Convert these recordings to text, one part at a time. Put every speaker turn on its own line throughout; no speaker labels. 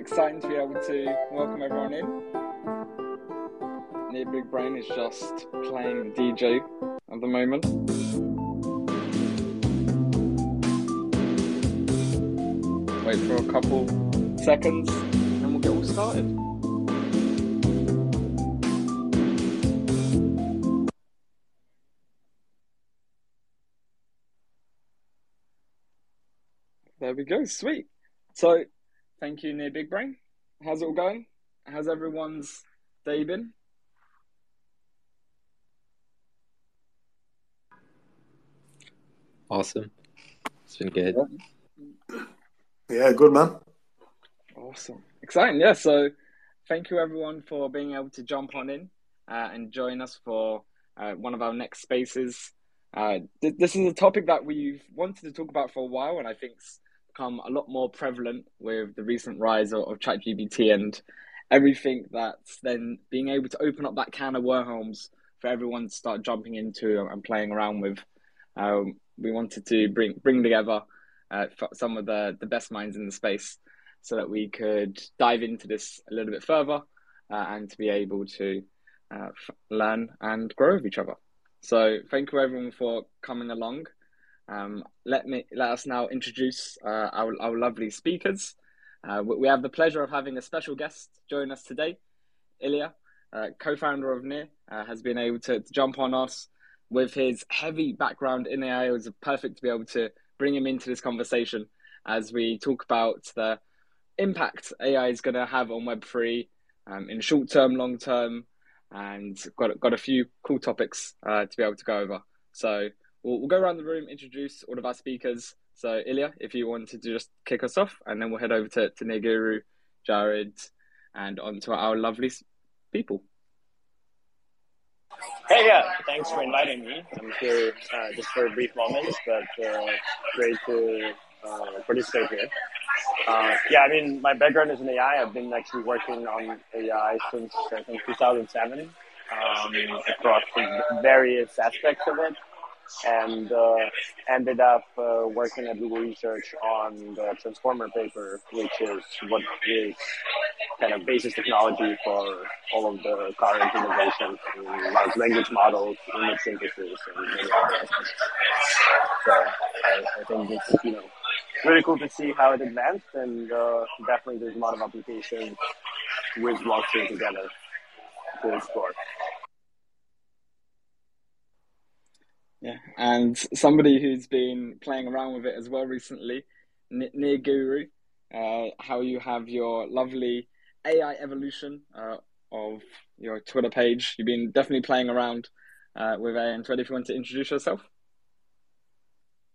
Exciting to be able to welcome everyone in. Near Big Brain is just playing DJ at the moment. Wait for a couple seconds and we'll get all started. There we go, sweet. So, thank you, Near Big Brain. How's it all going? How's everyone's day been?
Awesome. It's been good.
Yeah, good man.
Awesome. Exciting. Yeah. So thank you everyone for being able to jump on in uh, and join us for uh, one of our next spaces. Uh, th- this is a topic that we've wanted to talk about for a while and I think's become a lot more prevalent with the recent rise of, of ChatGPT and everything that's then being able to open up that can of wormholes for everyone to start jumping into and playing around with. Um, we wanted to bring bring together uh, some of the the best minds in the space so that we could dive into this a little bit further uh, and to be able to uh, learn and grow with each other. So thank you everyone for coming along. Um, let me let us now introduce uh, our our lovely speakers. Uh, we have the pleasure of having a special guest join us today, Ilya, uh, co-founder of Near, has been able to, jump on us with his heavy background in AI, it was perfect to be able to bring him into this conversation as we talk about the impact AI is going to have on Web3 um, in short term, long term, and got got a few cool topics uh, to be able to go over. So we'll, we'll, go around the room, introduce all of our speakers. So Ilya, if you wanted to just kick us off, and then we'll head over to, to Neguru, Jared, and on to our lovely people.
Hey, yeah, thanks for inviting me. I'm here uh, just for a brief moment, but uh, great to uh, participate here. Uh, yeah, I mean, my background is in AI. I've been actually working on AI since think 2007 um, across various aspects of it and uh, ended up uh, working at Google Research on the Transformer paper, which is what is kind of basis technology for all of the current innovations in large language models, image synthesis, and many other aspects. So I, I think it's you know really cool to see how it advanced, and uh, definitely there's a lot of applications with blockchain together to explore.
Yeah, and somebody who's been playing around with it as well recently, near Guru, uh, how you have your lovely AI evolution uh, of your Twitter page. You've been definitely playing around uh, with AI and Twitter. If you want to introduce yourself.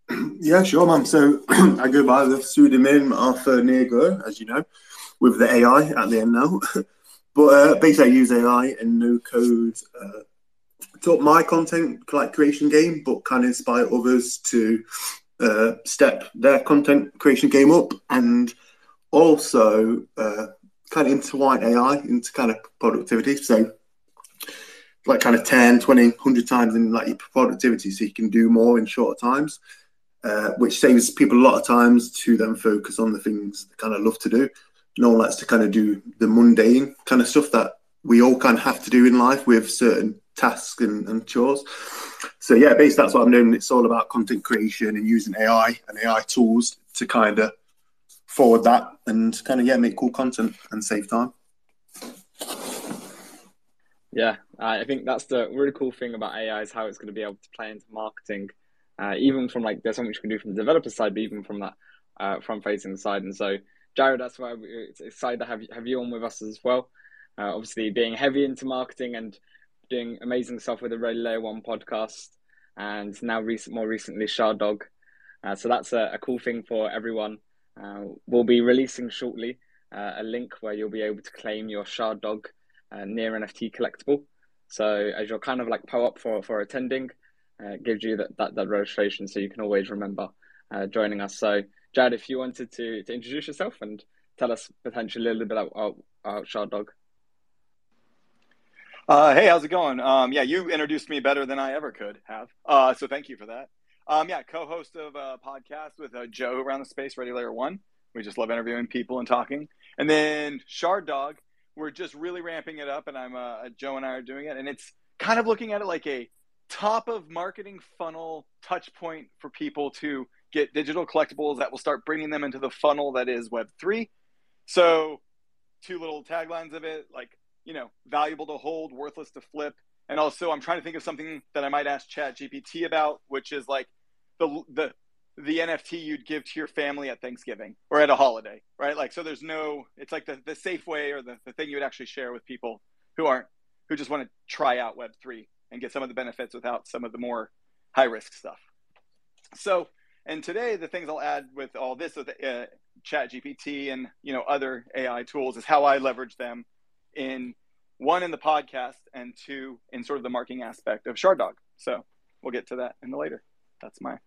Yeah, sure, man. So I go by the pseudonym Arthur uh, Nego, as you know, with the AI at the end now. but uh, basically, I use AI and no code to my content like creation game, but kind of inspire others to uh, step their content creation game up and also uh, kind of intertwine AI into kind of productivity. So like kind of 10, 20, 100 times in like your productivity so you can do more in shorter times, uh, which saves people a lot of times to then focus on the things they kind of love to do. No one likes to kind of do the mundane kind of stuff that we all kind of have to do in life with certain tasks and, and chores. So yeah, basically that's what I'm doing. It's all about content creation and using AI and AI tools to kind of forward that and kind of yeah make cool content and save time.
Yeah, I think that's the really cool thing about AI is how it's going to be able to play into marketing, uh, even from like there's so much you can do from the developer side, but even from that uh, front facing side. And so, Jared, that's why it's excited to have have you on with us as well. Uh, obviously, being heavy into marketing and doing amazing stuff with the Ready Layer One podcast, and now recent, more recently, Shard Dog. Uh, so that's a, a, cool thing for everyone. Uh, we'll be releasing shortly uh, a link where you'll be able to claim your Shard Dog uh, near NFT collectible. So as you're kind of like POAP for for attending, uh, it gives you that, that, that registration, so you can always remember joining us. So Jad, if you wanted to to introduce yourself and tell us potentially a little bit about, about Shard Dog.
Uh, hey, how's it going? Um, yeah, you introduced me better than I ever could have. Uh, so thank you for that. Um, yeah, co-host of a podcast with uh, Joe around the space, Ready Layer One. We just love interviewing people and talking. And then Shard Dog, we're just really ramping it up, and I'm uh, Joe and I are doing it, and it's kind of looking at it like a top of marketing funnel touch point for people to get digital collectibles that will start bringing them into the funnel that is Web3. So, two little taglines of it like, you know, valuable to hold, worthless to flip. And also, I'm trying to think of something that I might ask Chat GPT about, which is like the, the, the NFT you'd give to your family at Thanksgiving or at a holiday, right? Like, so there's no, it's like the, the safe way or the, the thing you would actually share with people who aren't, who just want to try out Web3 and get some of the benefits without some of the more high risk stuff. So, and today the things I'll add with all this with uh, Chat GPT and you know other AI tools is how I leverage them in one in the podcast and two in sort of the marketing aspect of Shard Dog. So we'll get to that in the later. That's my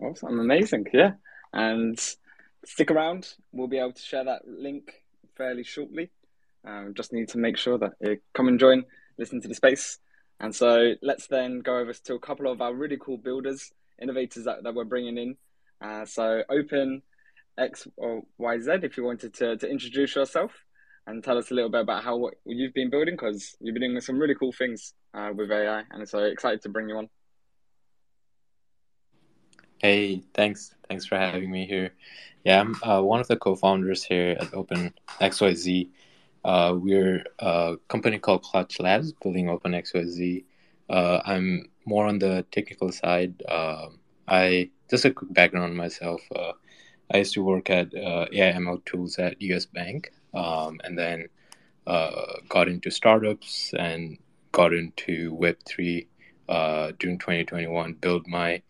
awesome, amazing, yeah. And stick around. We'll be able to share that link fairly shortly. Um, just need to make sure that you come and join listen to the space. And so let's then go over to a couple of our really cool builders, innovators that, that we're bringing in. Uh, so Open X or YZ, if you wanted to, to introduce yourself and tell us a little bit about how what you've been building, because you've been doing some really cool things uh, with AI, and so excited to bring you on.
Hey, thanks. Thanks for having me here. Yeah, I'm uh, one of the co-founders here at Open XYZ. Uh, we're a company called Clutch Labs building OpenXYZ. Uh, I'm more on the technical side. Uh, I just a quick background on myself. Uh, I used to work at uh, AIML tools at US Bank, um, and then uh, got into startups and got into Web three uh, during 2021. Built my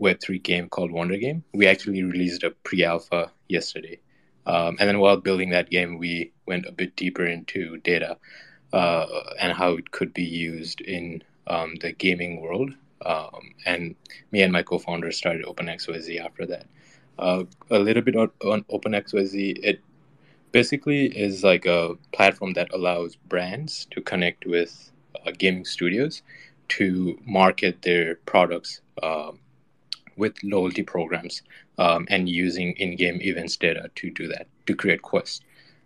Web3 game called Wonder Game. We actually released a pre alpha yesterday. Um, and then while building that game, we went a bit deeper into data uh, and how it could be used in um, the gaming world. Um, and me and my co-founder started OpenXYZ after that. Uh, a little bit on, on OpenXYZ, it basically is like a platform that allows brands to connect with uh, gaming studios to market their products um, with loyalty programs um, and using in-game events data to do that to create quests.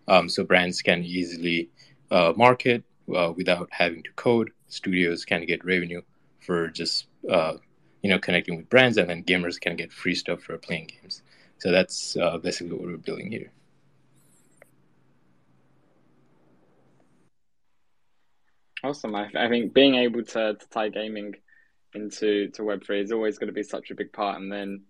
Um, so brands can easily uh, market uh, without having to code. Studios can get revenue for just uh, you know connecting with brands, and then gamers can get free stuff for playing games. So that's uh, basically what we're building here.
Awesome. I, I think being able to, to tie gaming into to Web three is always going to be such a big part, and then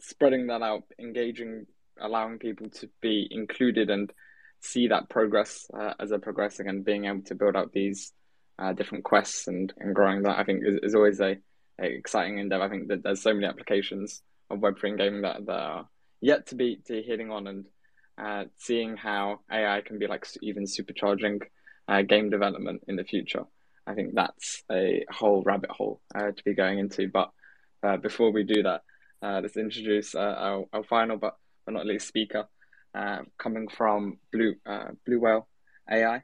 spreading that out, engaging, allowing people to be included and see that progress uh, as they're progressing, and being able to build out these uh, different quests and, and growing that, I think is, is always a, a, exciting endeavor. I think that there's so many applications of Web three and gaming that, that are yet to be to hitting on and uh, seeing how AI can be like even supercharging uh, game development in the future. I think that's a whole rabbit hole uh, to be going into. But uh, before we do that, uh, let's introduce uh, our, our final but, but not least speaker, uh, coming from Blue Blue Whale AI.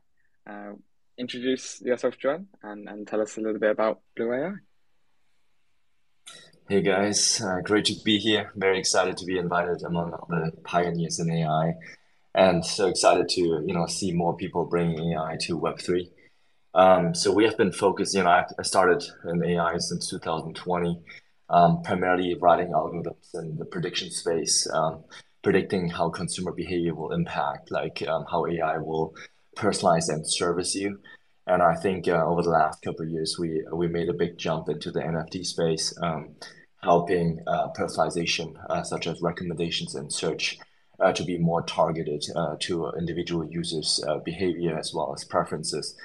introduce yourself, Joel, and, and tell us a little bit about Blue AI.
Hey guys, great to be here. Very excited to be invited among the pioneers in AI, and so excited to you know see more people bringing AI to Web three. Um, so we have been focused, you know, I, started in AI since 2020, um, primarily writing algorithms in the prediction space, um, predicting how consumer behavior will impact, like um, how AI will personalize and service you. And I think uh, over the last couple of years, we we made a big jump into the NFT space, um, helping uh, personalization, uh, such as recommendations and search, to be more targeted uh, to individual users' uh, behavior as well as preferences.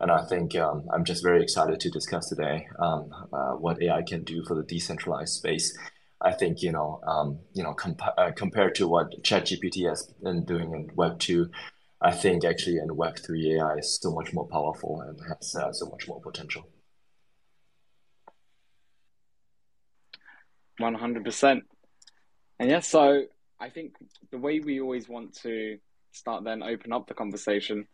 And I think um, I'm just very excited to discuss today um, uh, what AI can do for the decentralized space. I think you know, um, you know, comp- uh, compared to what ChatGPT has been doing in Web two, I think actually in Web three AI is so much more powerful and has uh, so much more potential.
One hundred percent. And yeah, so I think the way we always want to start then open up the conversation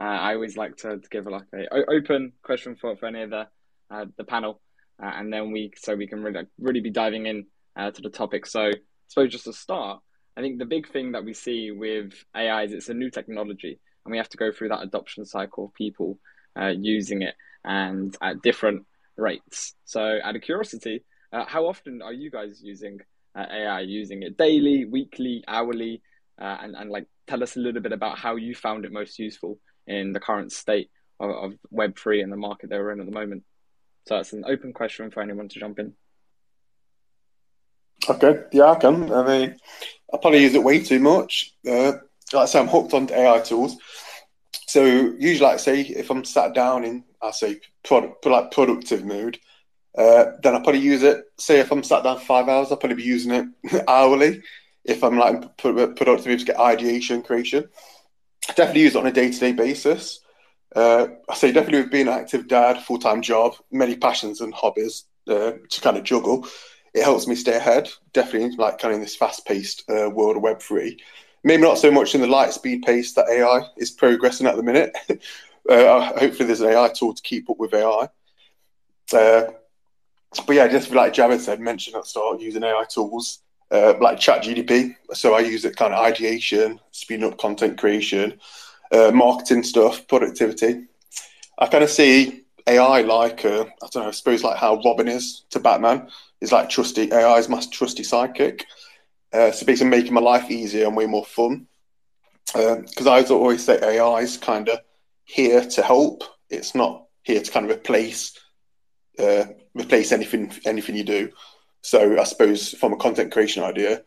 uh, I always like to, to give like a open question for, for any of the uh, the panel, uh, and then we so we can really really be diving in uh, to the topic. So I suppose just to start, I think the big thing that we see with AI is it's a new technology, and we have to go through that adoption cycle of people uh, using it and at different rates. So, out of curiosity, uh, how often are you guys using uh, AI? Using it daily, weekly, hourly, uh, and and like tell us a little bit about how you found it most useful in the current state of, of Web three and the market that we're in at the moment. So it's an open question for anyone to jump in.
Okay, yeah, I can. I mean, I probably use it way too much. Uh, like I say, I'm hooked on AI tools. So usually, like I say, if I'm sat down in, I say, product, like productive mood, uh, then I probably use it. Say if I'm sat down for five hours, I'll probably be using it hourly. If I'm like productive to be to get ideation creation, I definitely use it on a day to day basis. Uh, I say definitely with being an active dad, full time job, many passions and hobbies uh, to kind of juggle. It helps me stay ahead. Definitely, like kind of in this fast paced uh, world of Web three. Maybe not so much in the light speed pace that AI is progressing at the minute. Uh, hopefully, there's an AI tool to keep up with AI. But yeah, just like Jared said, mention at start using AI tools uh, like ChatGPT. So I use it kind of ideation, speeding up content creation, uh, marketing stuff, productivity. I kind of see AI like uh, I don't know, I suppose like how Robin is to Batman is like trusty AI is my trusty sidekick. Uh, so basically making my life easier and way more fun. Because uh, I always say AI is kind of here to help. It's not here to kind of replace uh, replace anything anything you do. So I suppose from a content creation idea,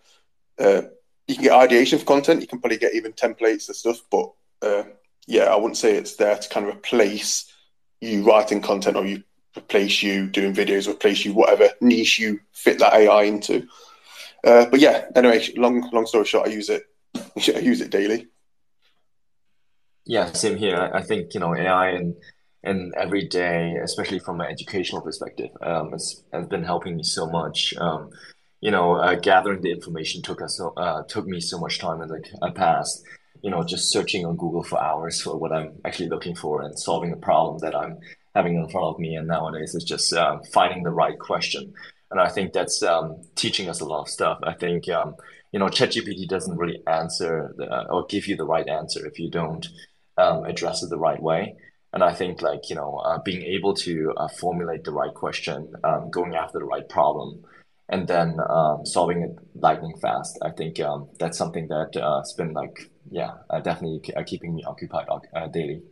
uh, you can get ideation for content. You can probably get even templates and stuff. But uh, yeah, I wouldn't say it's there to kind of replace you writing content or you replace you doing videos, replace you whatever niche you fit that AI into. Uh, but yeah, anyway, long long story short, I use it. I use it daily.
Yeah, same here. I think you know AI and and every day, especially from an educational perspective, um, it's, has been helping me so much. Um, you know, uh, gathering the information took us so, uh, took me so much time in the past. You know, just searching on Google for hours for what I'm actually looking for and solving a problem that I'm having in front of me. And nowadays, it's just uh, finding the right question. And I think that's um, teaching us a lot of stuff. I think um, you know, ChatGPT doesn't really answer the, or give you the right answer if you don't um, address it the right way. And I think like, you know, uh, being able to uh, formulate the right question, um, going after the right problem, and then um, solving it lightning fast. I think um, that's something that uh, has been like, yeah, uh, definitely uh, keeping me occupied uh, daily.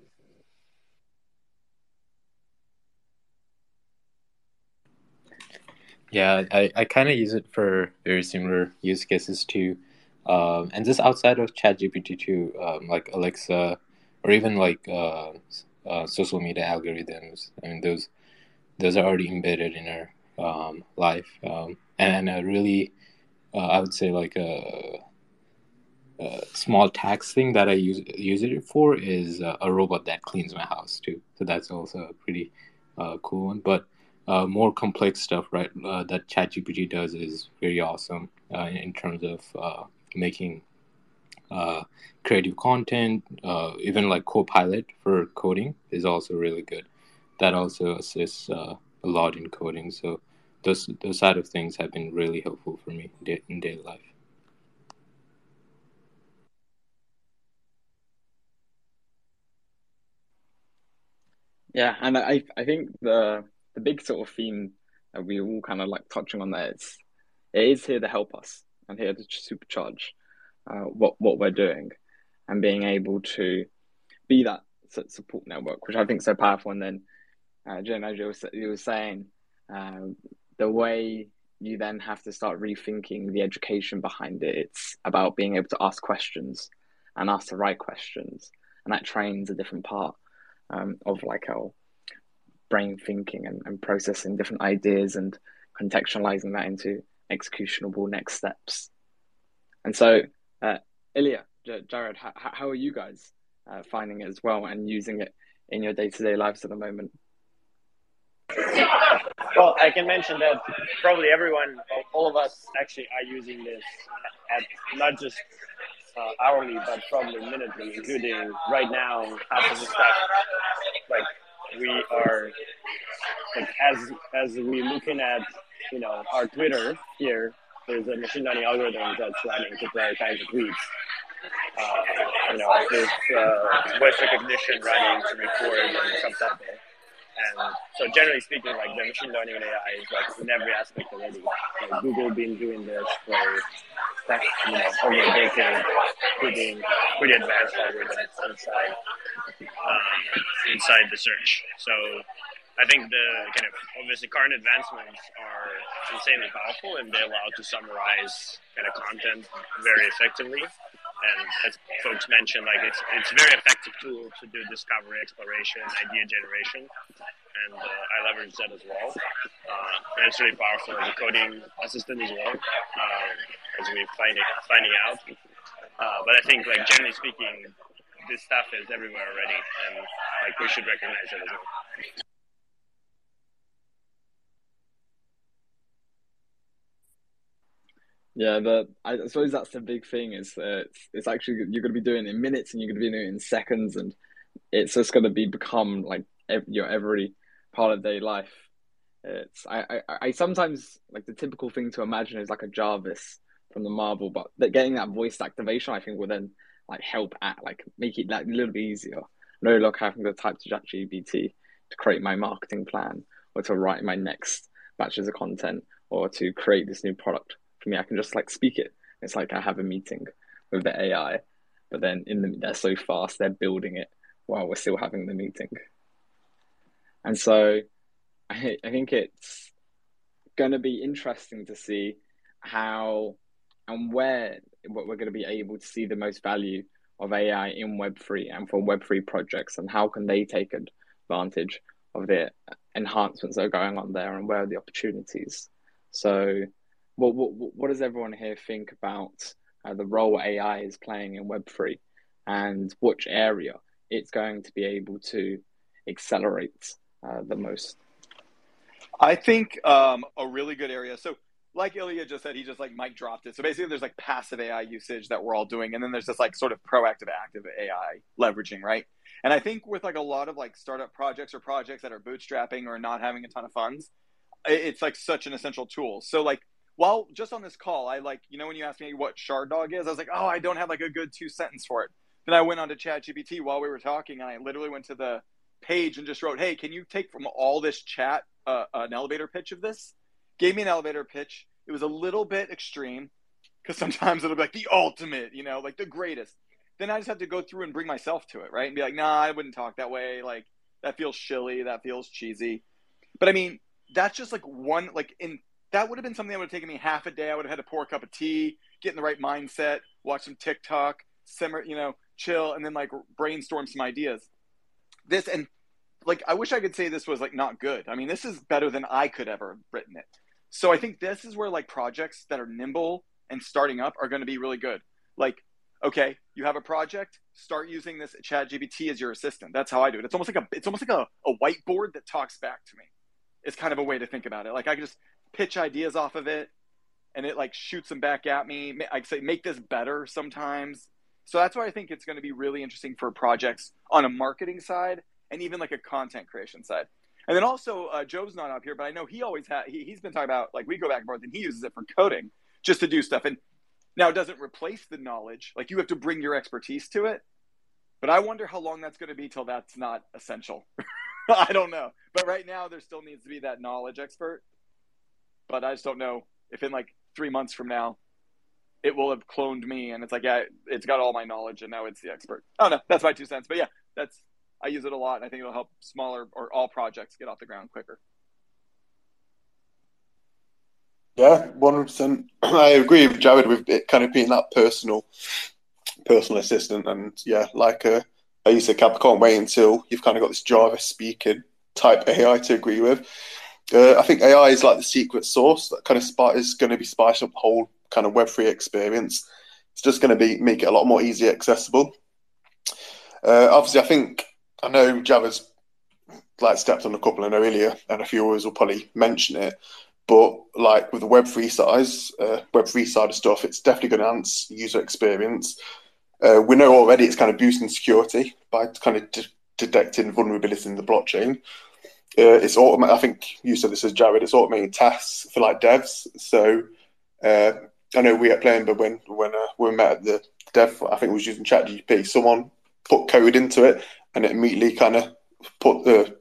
Yeah, I, I kind of use it for very similar use cases too. Um, and just outside of ChatGPT too, um, like Alexa, or even like uh, uh, social media algorithms. I mean, those those are already embedded in our um, life, um, and a really, uh, I would say, like a, a, small tax thing that I use use it for is uh, a robot that cleans my house too. So that's also a pretty uh, cool one. But uh, more complex stuff, right? That ChatGPT does is very awesome in terms of making uh, creative content, uh, even like Copilot for coding is also really good. That also assists uh, a lot in coding. So those those side of things have been really helpful for me in daily life.
Yeah, and I I think the the big sort of theme that we all kind of like touching on there is it is here to help us and here to supercharge uh, what what we're doing, and being able to be that support network, which I think is so powerful. And then, uh, Jim, as you were, you were saying, uh, the way you then have to start rethinking the education behind it. It's about being able to ask questions and ask the right questions, and that trains a different part um, of like our brain thinking and, and processing different ideas and contextualizing that into executionable next steps. And so uh, Ilya, Jared, how, how are you guys uh, finding it as well and using it in your day to day lives at the moment?
Well, I can mention that probably everyone, all of us actually are using this at not just uh, hourly, but probably minutely, including right now, half of the stuff. Like we are, like as as we're looking at, you know, our Twitter here, there's a machine learning algorithm that's running to prioritize tweets. Uh, you know, there's uh, voice recognition running to record and subtitle. And so generally speaking, like the machine learning and AI is like in every aspect already. Like Google been doing this for you know over a decade, putting pretty advanced algorithms inside um, inside the search. So I think the kind of obviously current advancements are insanely powerful and they allow to summarize kind of content very effectively. And as folks mentioned, like it's it's a very effective tool to do discovery, exploration, idea generation, and uh, I leverage that as well. Uh, and it's really powerful as a coding assistant as well, uh, as we finding finding out. Uh, but I think, like generally speaking, this stuff is everywhere already, and like we should recognize it as well.
Yeah, but I suppose that's the big thing is that it's, it's actually you're going to be doing it in minutes and you're going to be doing it in seconds, and it's just going to be become like your every part of day life. It's I, I I sometimes like the typical thing to imagine is like a Jarvis from the Marvel, but that getting that voice activation, I think, will then like help at like make it like a little bit easier. No look having to type to ChatGPT to create my marketing plan or to write my next batches of content or to create this new product for me, I can just like speak it. It's like I have a meeting with the AI, but then in the they're so fast, they're building it while we're still having the meeting. And so I, I think it's going to be interesting to see how and where what we're going to be able to see the most value of AI in Web3 and for Web3 projects, and how can they take advantage of the enhancements that are going on there, and where are the opportunities. So what what what does everyone here think about uh, the role AI is playing in Web three, and which area it's going to be able to accelerate uh, the most?
I think um, a really good area. So, like Ilya just said, he just like mic dropped it. So basically, there's like passive AI usage that we're all doing, and then there's this like sort of proactive, active AI leveraging, right? And I think with like a lot of like startup projects or projects that are bootstrapping or not having a ton of funds, it's like such an essential tool. So like while just on this call, I like, you know, when you asked me what shard dog is, I was like, oh, I don't have like a good two sentence for it. Then I went on to chat GPT while we were talking and I literally went to the page and just wrote, hey, can you take from all this chat uh, an elevator pitch of this? Gave me an elevator pitch. It was a little bit extreme because sometimes it'll be like the ultimate, you know, like the greatest. Then I just have to go through and bring myself to it, right? And be like, nah, I wouldn't talk that way. Like that feels shilly. That feels cheesy. But I mean, that's just like one, like in that would have been something that would have taken me half a day. I would have had to pour a cup of tea, get in the right mindset, watch some TikTok, simmer, you know, chill, and then like brainstorm some ideas. This and like I wish I could say this was like not good. I mean, this is better than I could ever have written it. So I think this is where like projects that are nimble and starting up are going to be really good. Like, okay, you have a project, start using this Chat GPT as your assistant. That's how I do it. It's almost like a it's almost like a, a whiteboard that talks back to me. It's kind of a way to think about it. Like I just pitch ideas off of it and it like shoots them back at me. I say make this better sometimes. So that's why I think it's going to be really interesting for projects on a marketing side and even like a content creation side. And then also, uh, Joe's not up here, but I know he always had, he, he's been talking about like we go back and forth and he uses it for coding just to do stuff. And now it doesn't replace the knowledge. Like you have to bring your expertise to it. But I wonder how long that's going to be till that's not essential. I don't know. But right now, there still needs to be that knowledge expert but I just don't know if in like three months from now it will have cloned me and it's like yeah it's got all my knowledge and now it's the expert. Oh no that's my two cents. But yeah that's i use it a lot and i think it'll help smaller or all projects get off the ground quicker.
Yeah 100% i agree with jared with it kind of being that personal personal assistant and yeah like uh, i used to cap can't wait until you've kind of got this Jarvis speaking type ai to agree with uh, I think AI is like the secret sauce that kind of spi- is going to be spicing up whole kind of Web3 experience. It's just going to be make it a lot more easy accessible. Uh, obviously, I think I know Java's like stepped on a couple. I know earlier, and a few others will probably mention it. But like with the Web3 size, uh, Web3 side of stuff, it's definitely going to enhance user experience. Uh, we know already it's kind of boosting security by kind of de- detecting vulnerabilities in the blockchain uh, it's automate. I think you said this is Jared. It's automating tasks for like devs. So Uh, I know we playing, but when when uh, we met at the dev, I think was using ChatGPT. Someone put code into it, and it immediately kind of put the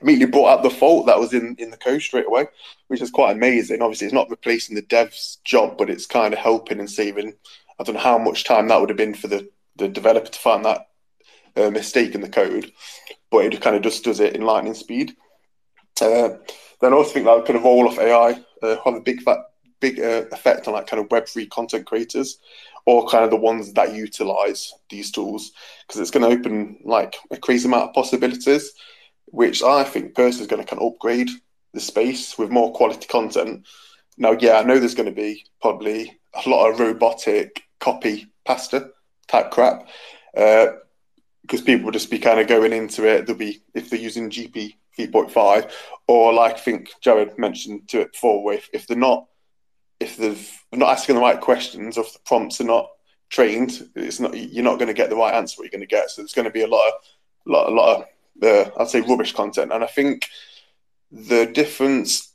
immediately brought out the fault that was in in the code straight away, which is quite amazing. Obviously, it's not replacing the dev's job, but it's kind of helping and saving. I don't know how much time that would have been for the the developer to find that mistake in the code, but it kind of just does it in lightning speed. Uh, then I also think that kind of roll off AI uh, have a big fat, big uh, effect on like kind of Web three content creators, or kind of the ones that utilize these tools, because it's going to open like a crazy amount of possibilities, which I think personally is going to kind of upgrade the space with more quality content. Now, yeah, I know there's going to be probably a lot of robotic copy pasta type crap. Uh, because people will just be kind of going into it. They'll be if they're using GPT 3.5, or like I think Jared mentioned to it before, if, if they're not if they're not asking the right questions, or if the prompts are not trained, it's not you're not going to get the right answer. What you're going to get, so there's going to be a lot of lot a lot of uh, I'd say rubbish content, and I think the difference.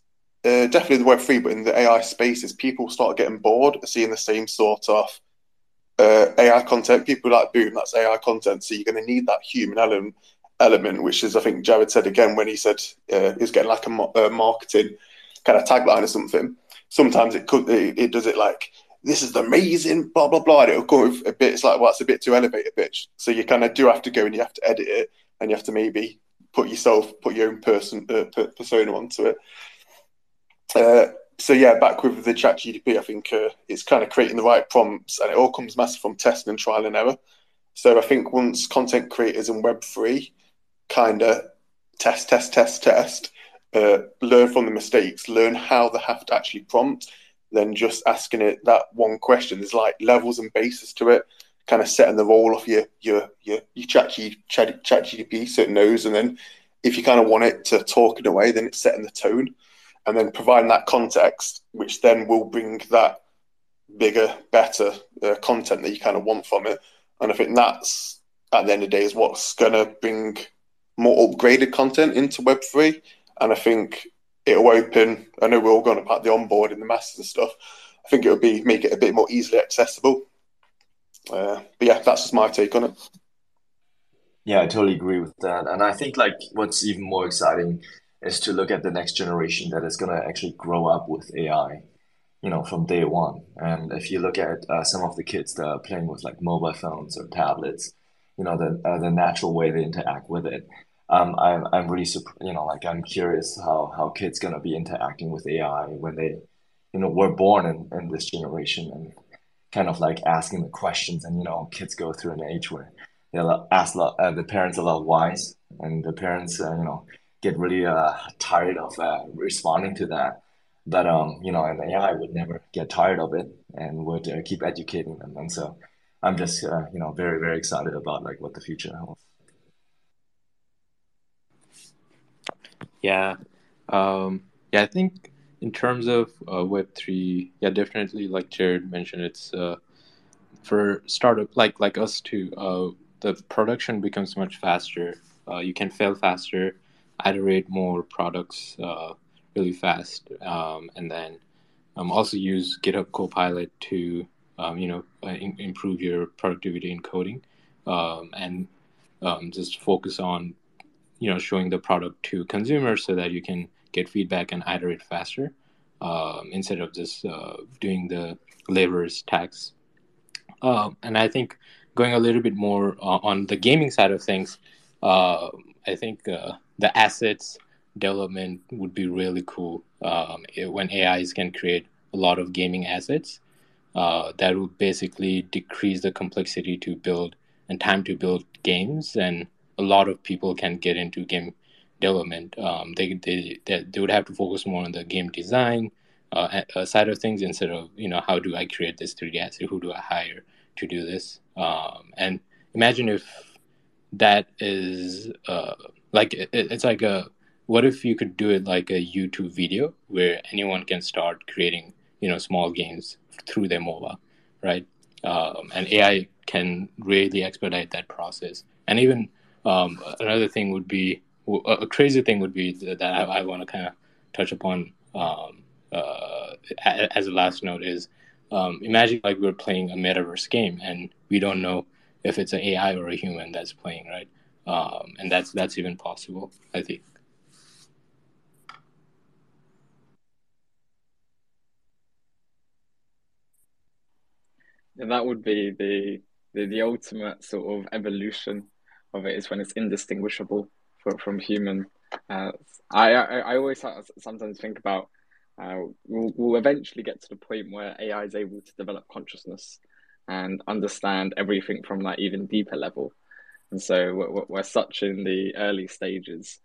Uh, definitely the Web three, but in the AI space, is people start getting bored seeing the same sort of uh, AI content. People like boom, that's AI content. So you're going to need that human element, element, which is I think Jared said again when he said uh, he was getting like a uh, marketing kind of tagline or something. Sometimes it could it, it, does it like this is amazing, blah blah blah. And it'll go with a bit. It's like well, it's a bit too elevated, bitch. So you kind of do have to go and you have to edit it, and you have to maybe put yourself, put your own person uh, persona onto it. So yeah, back with the chat GPT, I think uh, it's kind of creating the right prompts and it all comes massive from testing and trial and error. So I think once content creators in Web3 kind of test, test, test, test, uh, learn from the mistakes, learn how they have to actually prompt, then just asking it that one question. There's like levels and bases to it, kind of setting the role of your your your, your chat, chat, chat GPT so it knows. And then if you kind of want it to talk in a way, then it's setting the tone and then providing that context, which then will bring that bigger, better uh, content that you kind of want from it. And I think that's at the end of the day is what's going to bring more upgraded content into Web3. And I think it'll open. I know we're all going to about the onboard and the masters and stuff. I think it would be make it a bit more easily accessible. Uh, but yeah, that's just my take on it.
Yeah, I totally agree with that. And I think like what's even more exciting is to look at the next generation that is going to actually grow up with AI, you know, from day one. And if you look at uh, some of the kids that are playing with like mobile phones or tablets, you know, the uh, the natural way they interact with it. Um, I'm I'm really you know, like I'm curious how how kids gonna be interacting with AI when they, you know, were born in, in this generation and kind of like asking the questions and you know kids go through an age where they'll ask uh, the parents a lot wise and the parents uh, you know get really uh, tired of uh, responding to that. But um, you know, an AI would never get tired of it and would uh, keep educating them. And so, I'm just uh, you know very very excited about like what the future holds.
Yeah, um, yeah. I think in terms of uh, Web three, yeah, definitely. Like Jared mentioned, it's uh, for startup like like us too. the production becomes much faster. you can fail faster iterate more products uh, really fast, um, and then um, also use GitHub Copilot to um, you know uh, in, improve your productivity in coding, um, and um, just focus on you know showing the product to consumers so that you can get feedback and iterate faster instead of just uh, doing the labors tax. and I think going a little bit more uh, on the gaming side of things, uh, I think uh, the assets development would be really cool um, when AIs can create a lot of gaming assets. Uh, that would basically decrease the complexity to build and time to build games, and a lot of people can get into game development. Um, they, they they would have to focus more on the game design uh, uh side of things instead of you know how do I create this 3D asset? Who do I hire to do this? Um, and imagine if that is uh, like it, it's like a what if you could do it like a YouTube video where anyone can start creating you know small games through their mobile, right? Um, and AI can really expedite that process. And even um, another thing would be a crazy thing would be that I, I want to kind of touch upon um, uh, as a last note is um, imagine like we're playing a metaverse game and we don't know if it's an AI or a human that's playing, right? Um, and that's that's even possible, I think.
And that would be the, the the ultimate sort of evolution of it is when it's indistinguishable from, from human. Uh, I, I I always sometimes think about uh, we'll, we'll eventually get to the point where AI is able to develop consciousness and understand everything from that even deeper level. And so we're, we're such in the early stages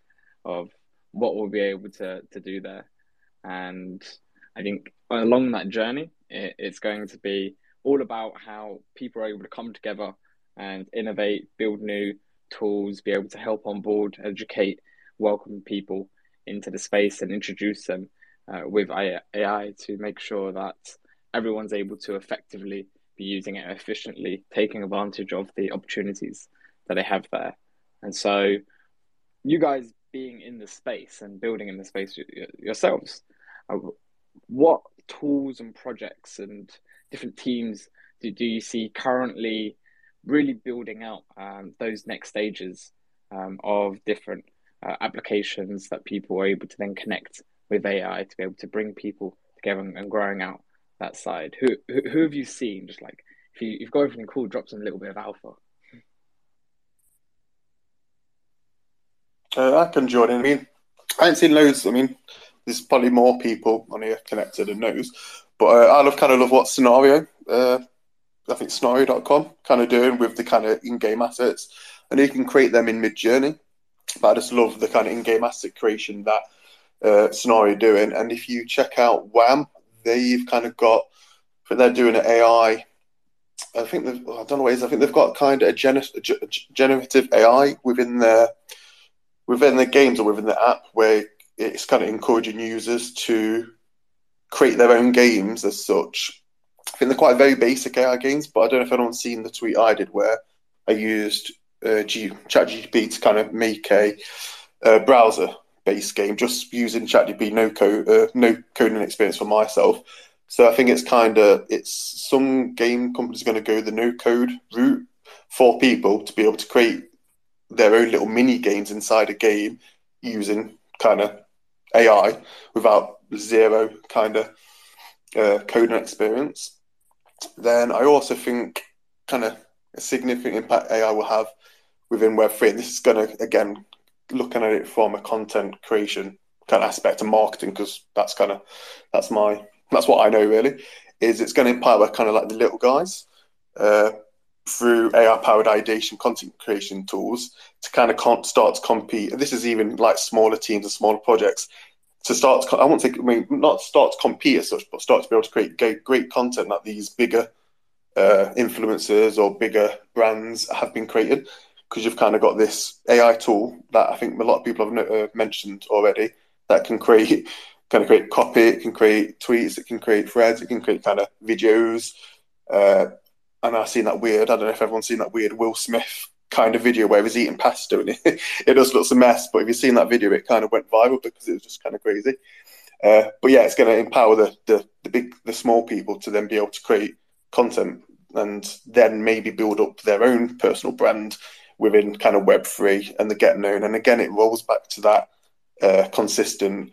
of what we'll be able to, to do there. And I think along that journey, it, it's going to be all about how people are able to come together and innovate, build new tools, be able to help on board, educate, welcome people into the space and introduce them uh, with AI to make sure that everyone's able to effectively be using it efficiently, taking advantage of the opportunities that they have there. And so, you guys being in the space and building in the space yourselves, uh, what tools and projects and different teams do, do you see currently really building out um, those next stages um, of different uh, applications that people are able to then connect with AI to be able to bring people together and, growing out that side. Who, who, who have you seen? Just like if you you've got everything cool, drop some little bit of alpha.
Uh, I can join in. I mean, I haven't seen loads. I mean, there's probably more people on here connected and knows, but uh, I love kind of love what scenario. Uh, I think scenario.com kind of doing with the kind of in-game assets, and you can create them in Midjourney. But I just love the kind of in-game asset creation that uh, scenario doing. And if you check out Wham, they've kind of got, but they're doing an AI. I think they've, I don't know what it is. I think they've got kind of a, gener- a generative AI within their within the games or within the app where it's kind of encouraging users to create their own games as such. I think they're quite very basic AI games, but I don't know if anyone's seen the tweet I did where I used uh, G- ChatGPT to kind of make a, a browser based game, just using ChatGPT, no code, uh, no coding experience for myself. So I think it's kind of it's some game companies are going to go the no code route for people to be able to create their own little mini games inside a game using kind of AI without zero kind of uh, coding experience. Then I also think kind of a significant impact AI will have within Web3. And this is going to, again, looking at it from a content creation kind of aspect and marketing because that's kind of that's my that's what I know really is it's going to empower kind of like the little guys uh, through AI powered ideation content creation tools to kind of start to compete. This is even like smaller teams and smaller projects to start. To, I won't say I mean not start to compete as such, but start to be able to create great, great content that these bigger uh, influencers or bigger brands have been created because you've kind of got this AI tool that I think a lot of people have uh, mentioned already that can create kind of create copy, it can create tweets, it can create threads, it can create kind of videos. Uh, and I've seen that weird. I don't know if everyone's seen that weird Will Smith kind of video where he's eating pasta and it, it just looks a mess. But if you've seen that video, it kind of went viral because it was just kind of crazy. Uh, but yeah, it's going to empower the, the the big the small people to then be able to create content and then maybe build up their own personal brand within kind of Web3 and the get known. And again, it rolls back to that uh, consistent,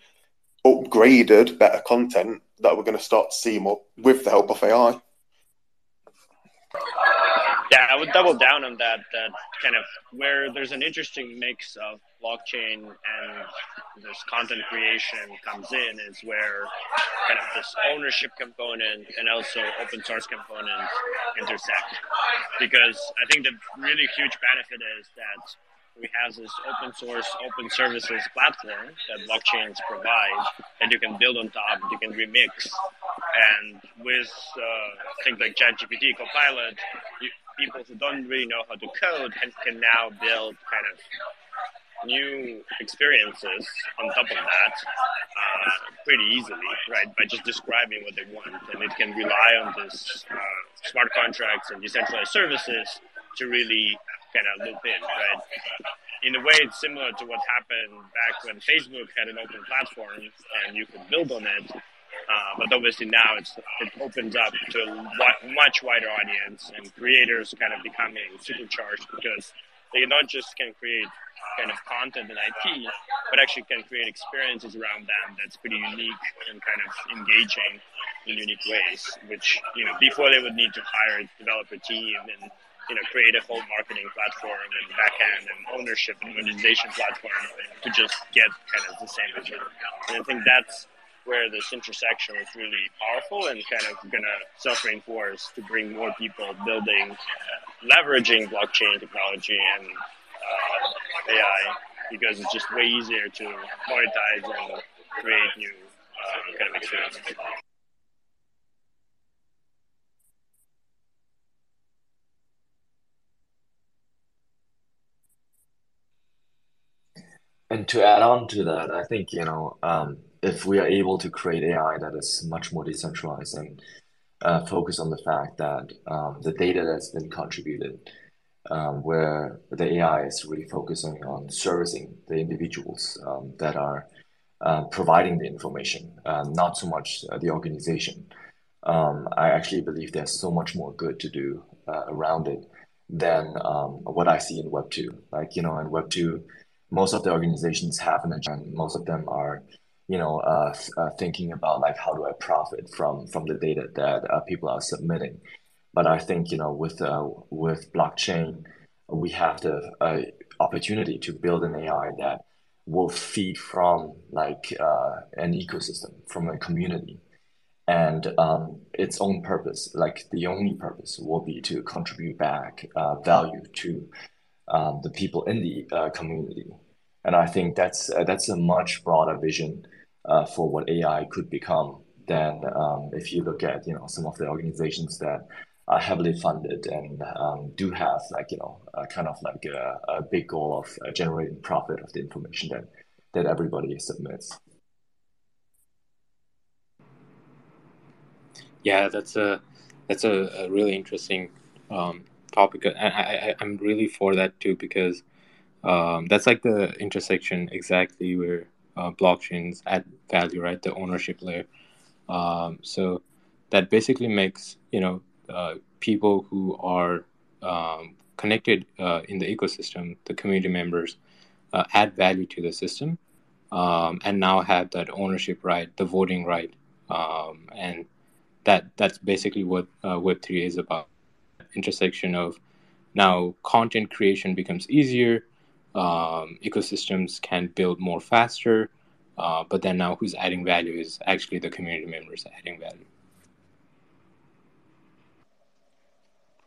upgraded, better content that we're going to start to see more with the help of AI.
Yeah, I would double down on that. That kind of where there's an interesting mix of blockchain and this content creation comes in is where kind of this ownership component and also open source component intersect. Because I think the really huge benefit is that we have this open source, open services platform that blockchains provide that you can build on top, you can remix. And with uh, things like ChatGPT, Copilot, you, people who don't really know how to code can, can now build kind of new experiences on top of that uh, pretty easily, right? By just describing what they want, and it can rely on this uh, smart contracts and decentralized services to really kind of loop in, right? In a way, it's similar to what happened back when Facebook had an open platform and you could build on it. Uh, but obviously now it's it opens up to a much wider audience and creators kind of becoming supercharged because they not just can create kind of content and IP, but actually can create experiences around them that's pretty unique and kind of engaging in unique ways. Which you know before they would need to hire a developer team and you know create a whole marketing platform and backend and ownership and monetization platform to just get kind of the same result. And I think that's where this intersection is really powerful and kind of going to self-reinforce to bring more people building, leveraging blockchain technology and uh, AI because it's just way easier to monetize and create new uh, kind of experiences.
And to add on to that, I think, you know, um, if we are able to create AI that is much more decentralized and uh, focus on the fact that um, the data that's been contributed, um, where the AI is really focusing on servicing the individuals um, that are uh, providing the information, uh, not so much uh, the organization. Um, I actually believe there's so much more good to do uh, around it than what I see in Web 2. Like, you know, in Web 2, most of the organizations have an agenda. Most of them are you know, uh, uh, thinking about like how do I profit from from the data that uh, people are submitting. But I think you know with uh, with blockchain, we have the uh, opportunity to build an AI that will feed from like uh, an ecosystem, from a community, and um, its own purpose, like the only purpose, will be to contribute back value to um, the people in the community. And I think that's that's a much broader vision uh, for what AI could become than um, if you look at you know some of the organizations that are heavily funded and um, do have like you know a kind of like a, a big goal of uh, generating profit of the information that that everybody submits.
Yeah, that's a that's a, a really interesting um, topic. I, I I'm really for that too because um, that's like the intersection exactly where uh, blockchains add value, right? The ownership layer. Um, so that basically makes you know uh, people who are um, connected uh, in the ecosystem, the community members, uh, add value to the system, um, and now have that ownership right, the voting right, um, and that that's basically what uh, Web three is about. Intersection of now content creation becomes easier um, ecosystems can build more faster. Uh, but then now who's adding value is actually the community members adding value.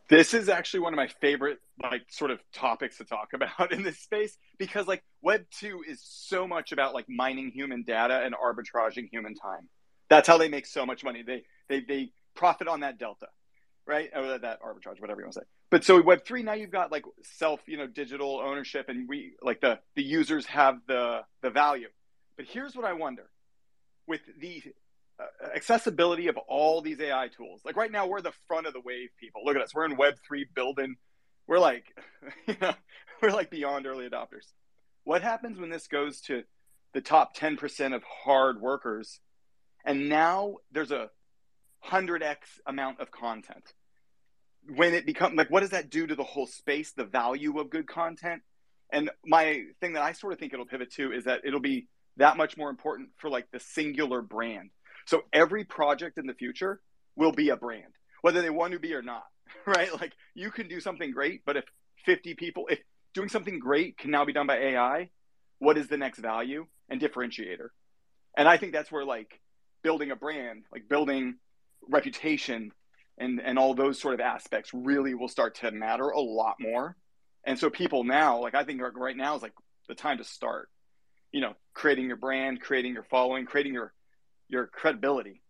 This is actually one of my favorite like sort of topics to talk about in this space because like web 2 is so much about like mining human data and arbitraging human time. That's how they make so much money. They they they profit on that delta right? Or that arbitrage, whatever you want to say. But so Web three now you've got like self, you know, digital ownership, and we like the the users have the the value. But here's what I wonder: with the uh, accessibility of all these AI tools, like right now we're the front of the wave. People, look at us. We're in Web three building. We're like, you know, we're like beyond early adopters. What happens when this goes to the top 10% of hard workers? And now there's a 100x amount of content. When it becomes like what does that do to the whole space the value of good content? And my thing that i sort of think it'll pivot to is that it'll be that much more important for like the singular brand. So every project in the future will be a brand whether they want to be or not right? Like you can do something great but if 50 people if doing something great can now be done by ai what is the next value and differentiator? And i think that's where like building a brand like building reputation and and all those sort of aspects really will start to matter a lot more. And so people now like i think right now is like the time to start you know creating your brand creating your following creating your your credibility.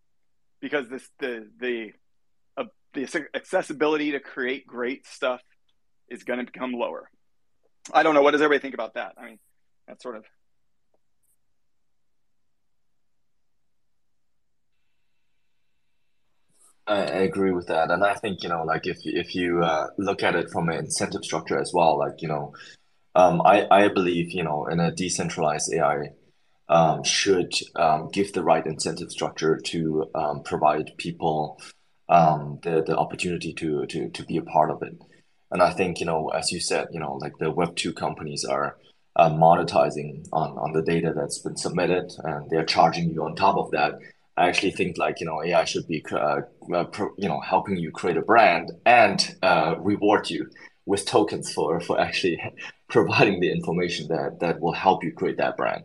Because this the the uh, the accessibility to create great stuff is going to become lower. I don't know. What does everybody think about that? I mean that's sort of
I, agree with that, and I think you know, like if if you uh, look at it from an incentive structure as well, like you know, um, I I believe you know in a decentralized AI um, should um, give the right incentive structure to um, provide people um, the the opportunity to to to be a part of it. And I think you know, as you said, you know, like the Web two companies are uh, monetizing on on the data that's been submitted, and they're charging you on top of that. I actually think like you know AI should be uh, uh, pro, you know helping you create a brand and uh, reward you with tokens for for actually providing the information that that will help you create that brand.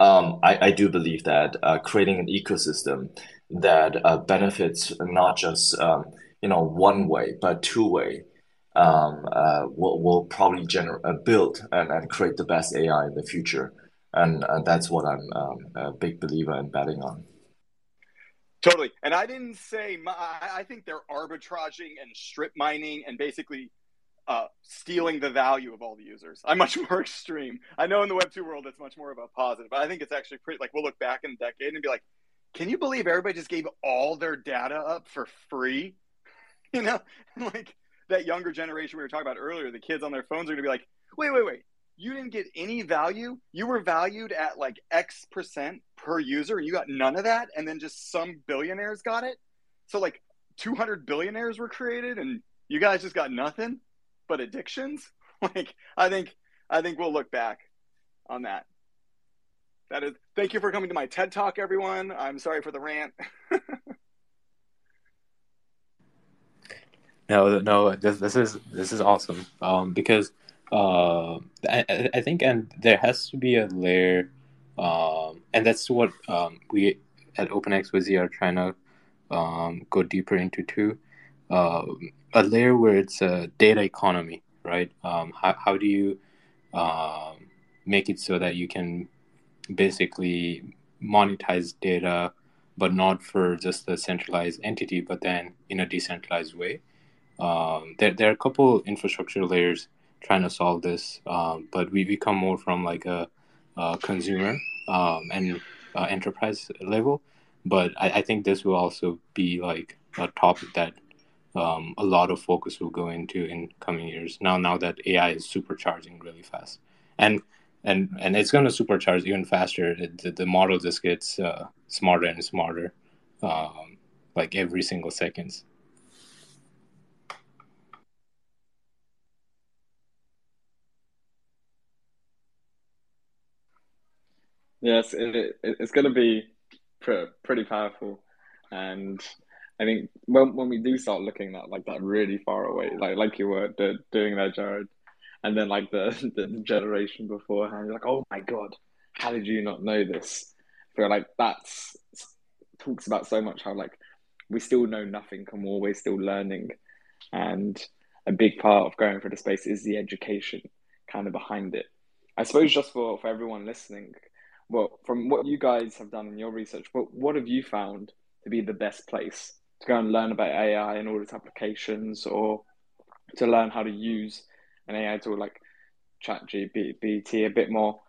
Um, I, I do believe that uh, creating an ecosystem that uh, benefits not just um, you know one way but two way um, uh, will, will probably generate build and, and create the best AI in the future, and, and that's what I'm um, a big believer in betting on.
Totally, and I didn't say my, I think they're arbitraging and strip mining and basically uh, stealing the value of all the users. I'm much more extreme. I know in the Web two world it's much more of a positive, but I think it's actually pretty. Like we'll look back in a decade and be like, can you believe everybody just gave all their data up for free? You know, like that younger generation we were talking about earlier, the kids on their phones are going to be like, wait, wait, wait. You didn't get any value. You were valued at like X percent per user, and you got none of that. And then just some billionaires got it. So like 200 billionaires were created, and you guys just got nothing but addictions. Like I think I think we'll look back on that. That is. Thank you for coming to my TED Talk, everyone. I'm sorry for the rant.
No, no, this this is this is awesome. Um, because uh, I I think and there has to be a layer, um, and that's what um we at OpenXYZ are trying to um go deeper into too. Uh, a layer where it's a data economy, right? Um, how how do you um make it so that you can basically monetize data, but not for just the centralized entity, but then in a decentralized way? Um, there, there are a couple infrastructure layers trying to solve this, um, but we, we come more from like a, a consumer um, and uh, enterprise level. But I, I think this will also be like a topic that um, a lot of focus will go into in coming years. Now, now that AI is supercharging really fast, and and and it's going to supercharge even faster. The, the model just gets uh, smarter and smarter, um, like every single seconds.
Yes, it, it, it's going to be pr- pretty powerful, and I think when when we do start looking at like that really far away, like like you were do, doing there, Jared, and then like the the generation beforehand, you're like, oh my god, how did you not know this? I feel like that's talks about so much how like we still know nothing and we're always still learning, and a big part of going for the space is the education kind of behind it. I suppose just for for everyone listening well, from what you guys have done in your research, what what have you found to be the best place to go and learn about AI and all its applications, or to learn how to use an AI tool like ChatGPT a bit more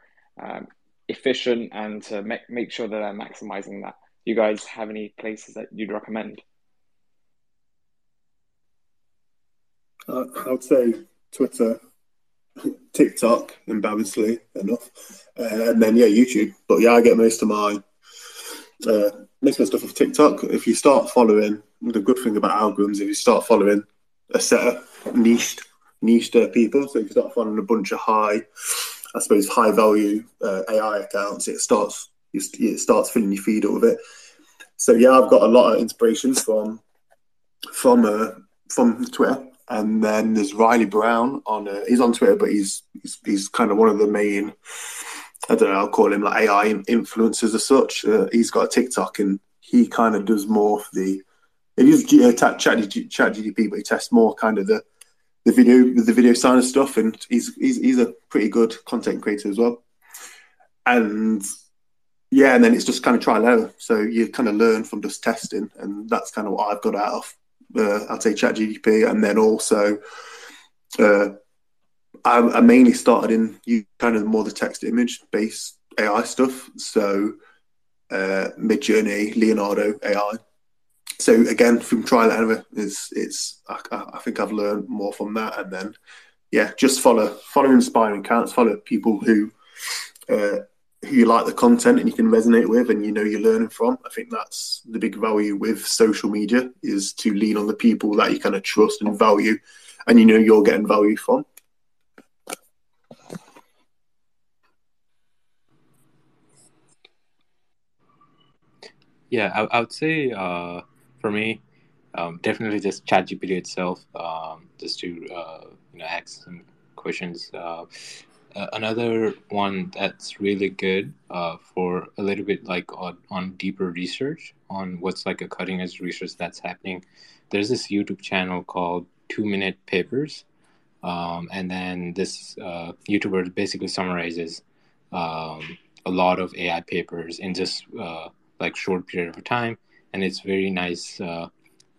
um, efficient and to make make sure that they're maximizing that? You guys have any places that you'd recommend?
Uh, I would say Twitter TikTok, embarrassingly enough, uh, and then yeah, YouTube. But yeah, I get most of my uh, most of my stuff off TikTok. If you start following, the good thing about algorithms, if you start following a set of niched niched uh, people, so if you start following a bunch of high, I suppose high value uh, AI accounts, it starts it starts filling your feed up with it. So yeah, I've got a lot of inspirations from from uh, from Twitter and then there's Riley Brown on. Uh, he's on Twitter, but he's, he's he's kind of one of the main. I don't know. I'll call him like AI influencers as such. Uh, he's got a TikTok, and he kind of does more for the. It is uh, chat, chat GPT, but he tests more kind of the the video the video side of stuff, and he's he's he's a pretty good content creator as well. And yeah, and then it's just kind of trial and error. So you kind of learn from just testing, and that's kind of what I've got out of uh, I'd say ChatGPT, and then also uh, I, I, mainly started in you kind of more the text image based AI stuff. So uh, Midjourney, Leonardo AI. So again, from trial and error, it's it's I, I think I've learned more from that, and then yeah, just follow follow inspiring accounts, follow people who uh, who you like the content and you can resonate with and you know you're learning from. I think that's the big value with social media is to lean on the people that you kind of trust and value and you know you're getting value from.
Yeah, I, I would say uh, for me, um, definitely just ChatGPT itself, um, just to uh, you know ask some questions. Uh, uh, another one that's really good uh, for a little bit like on, on deeper research on what's like a cutting edge research that's happening. There's this YouTube channel called Two Minute Papers, um, and then this uh, YouTuber basically summarizes um, a lot of AI papers in just uh, like short period of time, and it's very nice uh,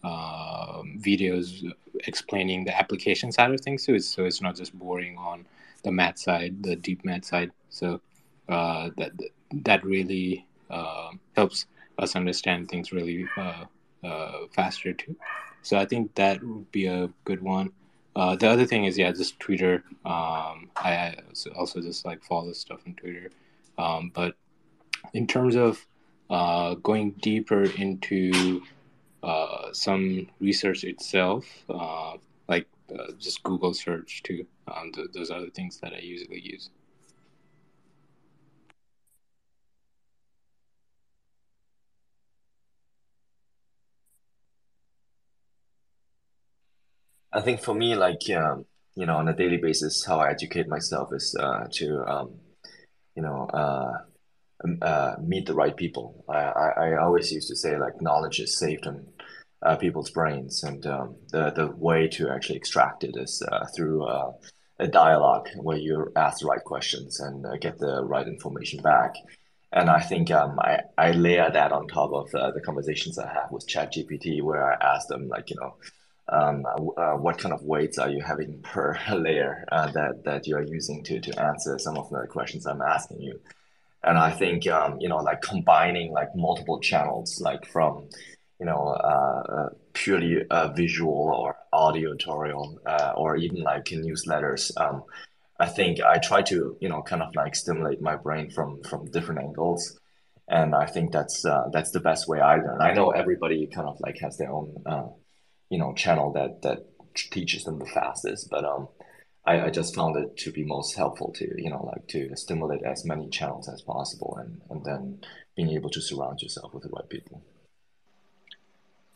uh, videos explaining the application side of things. So it's so it's not just boring on the math side, the deep math side. So uh, that that really uh, helps us understand things really uh, uh, faster too. So I think that would be a good one. Uh, the other thing is, yeah, just Twitter. Um, I also just like follow stuff on Twitter. Um, but in terms of uh, going deeper into uh, some research itself, uh, like just Google search too. Um, th- those are the things that I usually use.
I think for me, like um, you know, on a daily basis, how I educate myself is uh, to um, you know uh, uh, meet the right people. I, I, I always used to say like knowledge is saved in uh, people's brains, and um, the the way to actually extract it is uh, through uh, a dialogue where you ask the right questions and uh, get the right information back. And I think um, I, I layer that on top of uh, the conversations I have with ChatGPT, where I ask them like, you know, um, uh, what kind of weights are you having per layer uh, that that you are using to to answer some of the questions I'm asking you? And I think um, you know, like combining like multiple channels, like from you know uh, uh purely uh, visual or auditorial, uh, or even like newsletters. Um, I think I try to you know kind of like stimulate my brain from from different angles and I think that's uh, that's the best way I learn. I know everybody kind of like has their own uh, you know channel that that teaches them the fastest but um I, I just found it to be most helpful to you know like to stimulate as many channels as possible and and then being able to surround yourself with the right people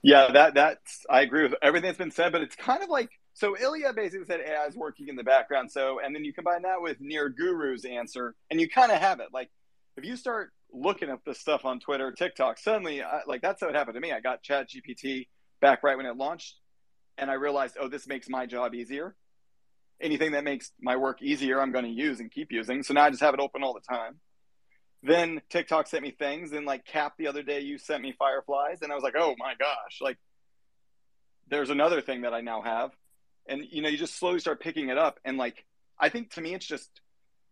yeah that that's i agree with everything that's been said but it's kind of like so ilya basically said ai is working in the background so and then you combine that with Nigar's answer and you kind of have it like if you start looking at this stuff on twitter tiktok suddenly I, like that's how it happened to me i got chat gpt back right when it launched, and I realized, oh, this makes my job easier. Anything that makes my work easier, I'm going to use and keep using. So now I just have it open all the time. Then TikTok sent me things, and like Cap the other day, you sent me fireflies, and I was like, oh my gosh, like there's another thing that I now have, and you know, you just slowly start picking it up, and like I think to me, it's just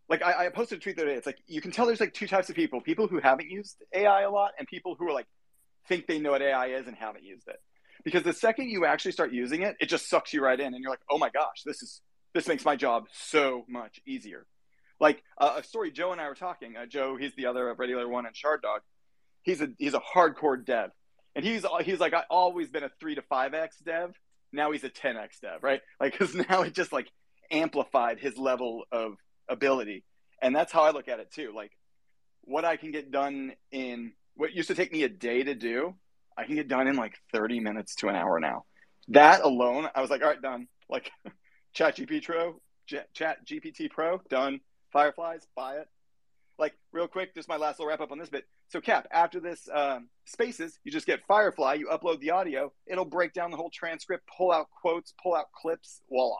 like I, I posted a tweet the other day. It's like you can tell there's like two types of people: people who haven't used AI a lot, and people who are like think they know what AI is and haven't used it because the second you actually start using it, it just sucks you right in, and you're like, oh my gosh, this is this makes my job so much easier. Like uh, a story, Joe and I were talking. Uh, Joe, he's the other regular one in ShardDog. He's a he's a hardcore dev, and he's he's like I always been a three to five x dev. Now he's a ten x dev, right? Like because now it just like amplified his level of ability, and that's how I look at it too. Like what I can get done in what used to take me a day to do I can get done in like 30 minutes to an hour now. That alone, I was like, all right, done. Like Chat GPT Pro, Chat GPT Pro, done. Fireflies, buy it. Like real quick, just my last little wrap up on this bit. So Cap, after this um, Spaces, you just get Firefly. You upload the audio. It'll break down the whole transcript, pull out quotes, pull out clips. Voila.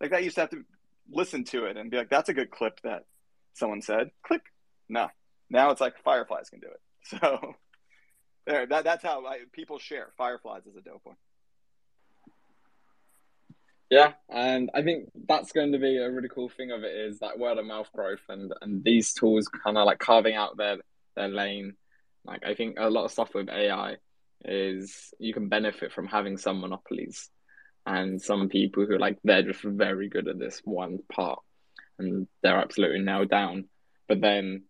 Like that, used to have to listen to it and be like, "That's a good clip that someone said." Click. No, now it's like Fireflies can do it. So there, that, that's how I, people share. Fireflies is a dope one.
Yeah, and I think that's going to be a really cool thing of it is that word of mouth growth and and these tools kind of like carving out their their lane. Like I think a lot of stuff with AI is you can benefit from having some monopolies and some people who like they're just very good at this one part and they're absolutely nailed down. but then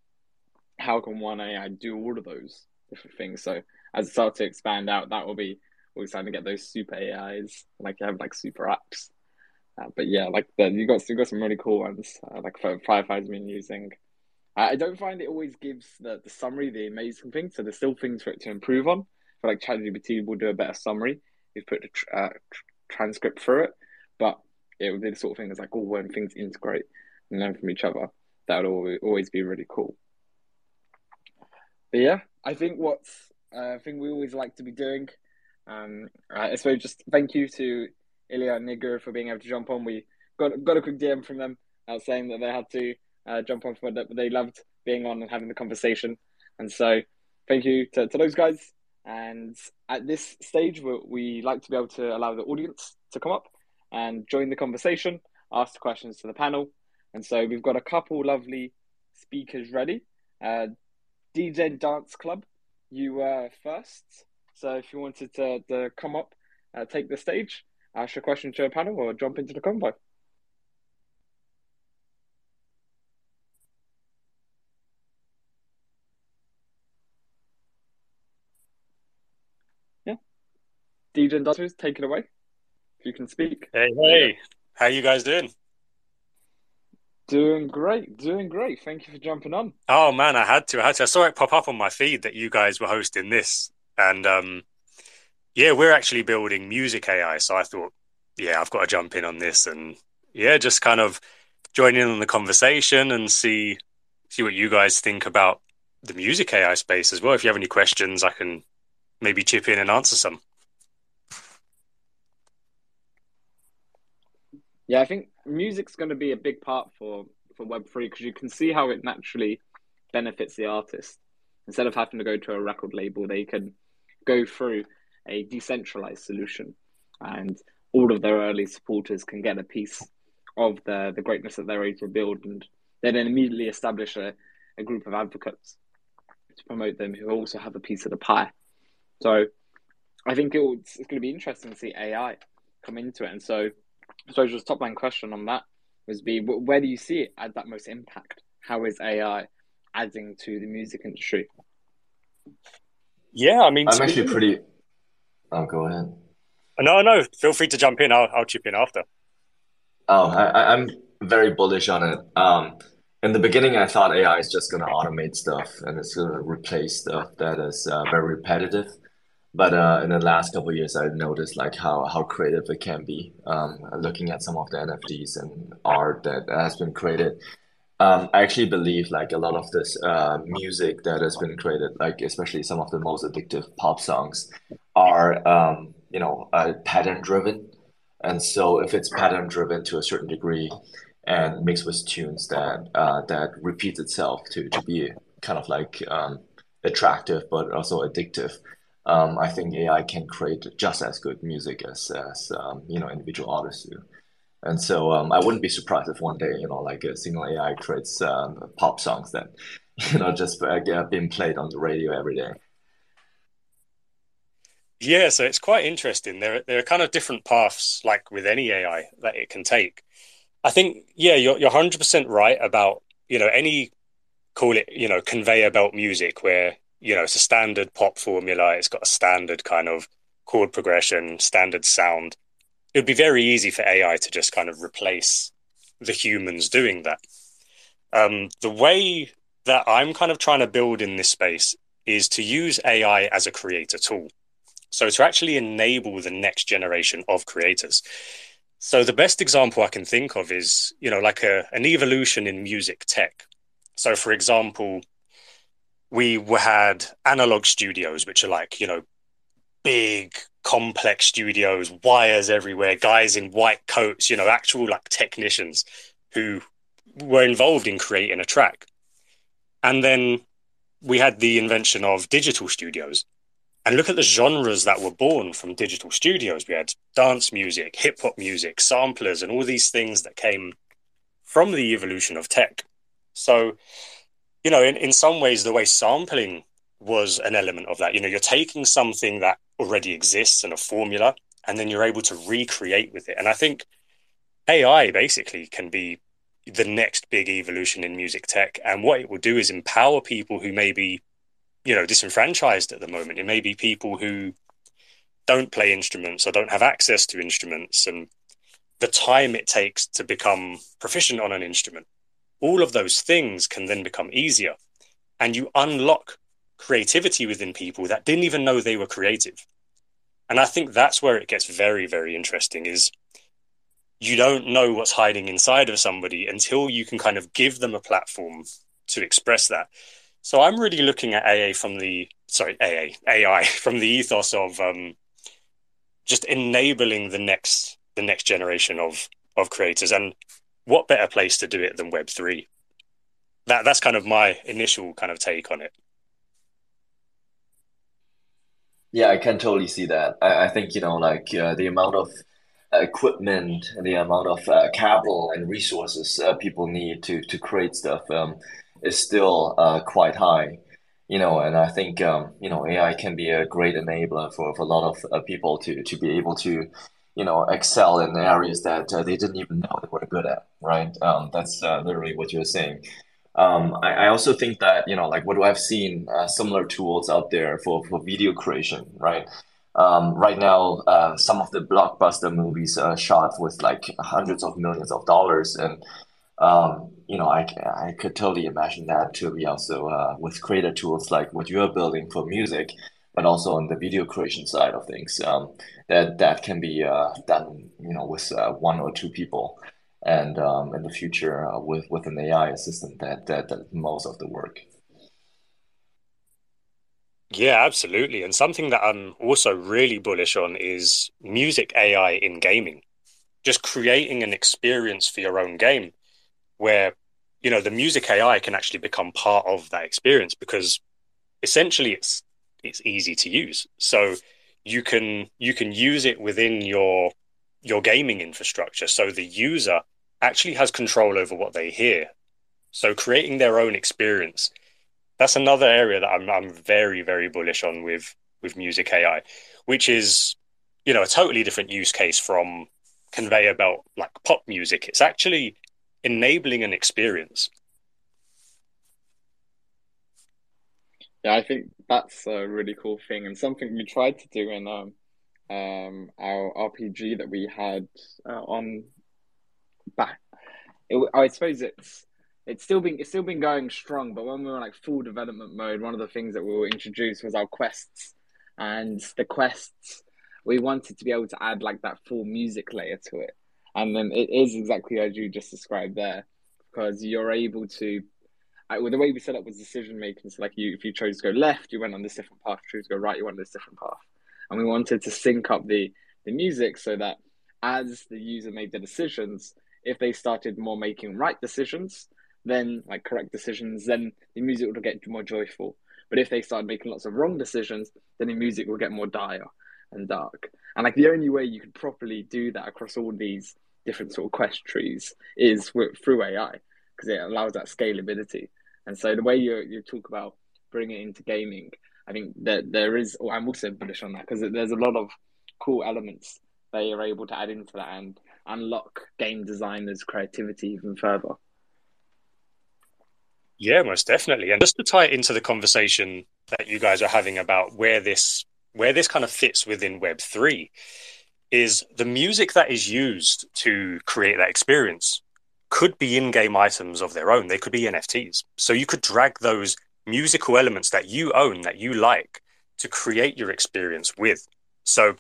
how can one AI do all of those different things? So as it starts to expand out, that will be we're starting to get those super AIs, like you have like super apps. Uh, but yeah, like the, you got you got some really cool ones, uh, like Firefly's been using. I don't find it always gives the, the summary the amazing thing, so there's still things for it to improve on. For like ChatGPT will do a better summary if put a tr- uh, tr- transcript through it, but it would be the sort of thing that's like, oh, when things integrate and learn from each other, that would always, be really cool. But yeah, I think what's uh, I think we always like to be doing. Um, I suppose just thank you to Ilya and Nigar for being able to jump on. We got got a quick DM from them uh, saying that they had to uh, jump on for that, but they loved being on and having the conversation. And so, thank you to, to those guys. And at this stage, we, we like to be able to allow the audience to come up and join the conversation, ask questions to the panel. And so we've got a couple lovely speakers ready. Uh, DJ Dance Club, you were first. So if you wanted to, to come up, uh, take the stage, ask a question to a panel, or jump into the convo. Yeah. DJ Dancers, take it away. If you can speak.
Hey, hey. How you guys doing?
Doing great, doing great. Thank you for jumping on.
Oh man, I had to. I had to. I saw it pop up on my feed that you guys were hosting this, and um, yeah, we're actually building music AI. So I thought, yeah, I've got to jump in on this, and yeah, just kind of join in on the conversation and see see what you guys think about the music AI space as well. If you have any questions, I can maybe chip in and answer some.
Yeah, I think music's going to be a big part for for Web three because you can see how it naturally benefits the artist. Instead of having to go to a record label, they can go through a decentralized solution, and all of their early supporters can get a piece of the the greatness that they're able to build, and they then immediately establish a, a group of advocates to promote them who also have a piece of the pie. So, I think it it's going to be interesting to see AI come into it, and so so just top line question on that was be where do you see it at that most impact? How is AI adding to the music industry?
Yeah, I mean,
I'm actually pretty. Oh, go ahead.
No, no. Feel free to jump in. I'll, I'll chip in after.
Oh, I, I'm very bullish on it. Um, in the beginning, I thought AI is just going to automate stuff and it's going to replace stuff that is uh, very repetitive. But uh, in the last couple of years, I've noticed like how, how creative it can be. Um, looking at some of the NFTs and art that has been created, um, I actually believe like a lot of this uh, music that has been created, like especially some of the most addictive pop songs, are um, you know uh, pattern driven. And so if it's pattern driven to a certain degree, and mixed with tunes that uh, that repeats itself to to be kind of like um, attractive but also addictive um, I think AI can create just as good music as as um, you know individual artists do. And so um, I wouldn't be surprised if one day you know like a single AI creates um, pop songs that you know just uh, being played on the radio every day.
Yeah, so it's quite interesting. There, there are kind of different paths, like with any AI, that it can take. I think, yeah, you're you're hundred percent right about you know any call it you know conveyor belt music where you know, it's a standard pop formula. It's got a standard kind of chord progression, standard sound. It would be very easy for AI to just kind of replace the humans doing that. Um, the way that I'm kind of trying to build in this space is to use AI as a creator tool. So to actually enable the next generation of creators. So the best example I can think of is, you know, like a, an evolution in music tech. So for example, we had analog studios, which are like, you know, big, complex studios, wires everywhere, guys in white coats, you know, actual like technicians who were involved in creating a track. And then we had the invention of digital studios. And look at the genres that were born from digital studios. We had dance music, hip hop music, samplers, and all these things that came from the evolution of tech. So you know, in, in some ways, the way sampling was an element of that. You know, you're taking something that already exists in a formula, and then you're able to recreate with it. And I think AI basically can be the next big evolution in music tech. And what it will do is empower people who may be, you know, disenfranchised at the moment. It may be people who don't play instruments or don't have access to instruments and the time it takes to become proficient on an instrument. All of those things can then become easier. And you unlock creativity within people that didn't even know they were creative. And I think that's where it gets very, very interesting is you don't know what's hiding inside of somebody until you can kind of give them a platform to express that. So I'm really looking at AA from the sorry AA AI from the ethos of um, just enabling the next the next generation of of creators, and what better place to do it than Web three? That that's kind of my initial kind of take on it.
Yeah, I can totally see that. I, I think you know, like uh, the amount of equipment, the amount of uh, capital and resources uh, people need to to create stuff um, is still uh, quite high. You know, and I think um, you know AI can be a great enabler for, for a lot of uh, people to to be able to you know excel in areas that uh, they didn't even know they were good at. Right? Um, that's uh, literally what you're saying. Um, I, I, also think that you know like what I've seen similar tools out there for, for video creation, right? Um, right now, uh, some of the blockbuster movies are shot with like hundreds of millions of dollars, and um, you know, I, I could totally imagine that to be also uh, with creator tools like what you are building for music, but also on the video creation side of things. Um, that that can be uh, done, you know, with uh, one or two people, and um, in the future uh, with with an AI assistant that that, that most of the work.
Yeah, absolutely. And something that I'm also really bullish on is music AI in gaming. Just creating an experience for your own game where, you know, the music AI can actually become part of that experience because essentially it's it's easy to use. So you can you can use it within your your gaming infrastructure. So the user actually has control over what they hear. So creating their own experience that's another area that I'm I'm very very bullish on with with music AI, which is you know a totally different use case from conveyor belt like pop music. It's actually enabling an experience.
Yeah, I think that's a really cool thing and something we tried to do in um, um our RPG that we had uh, on back. It, I suppose it's it's still been it's still been going strong. But when we were like full development mode, one of the things that we were introduced was our quests, and the quests we wanted to be able to add like that full music layer to it, and then it is exactly as you just described there, because you're able to. I, well, the way we set up was decision making. So, like, you if you chose to go left, you went on this different path. If you chose to go right, you went on this different path. And we wanted to sync up the the music so that as the user made the decisions, if they started more making right decisions, then like correct decisions, then the music would get more joyful. But if they start making lots of wrong decisions, then the music will get more dire and dark. And like the only way you could properly do that across all these different sort of quest trees is with, through AI because it allows that scalability. And so the way you you talk about bringing it into gaming, I think that there is. Oh, I'm also bullish on that because there's a lot of cool elements they are able to add into that and unlock game designers' creativity even further.
Yeah, most definitely. And just to tie it into the conversation that you guys are having about where this where this kind of fits within Web three is the music that is used to create that experience could be in-game items of their own. They could be NFTs. So you could drag those musical elements that you own, that you like, to create your experience with. So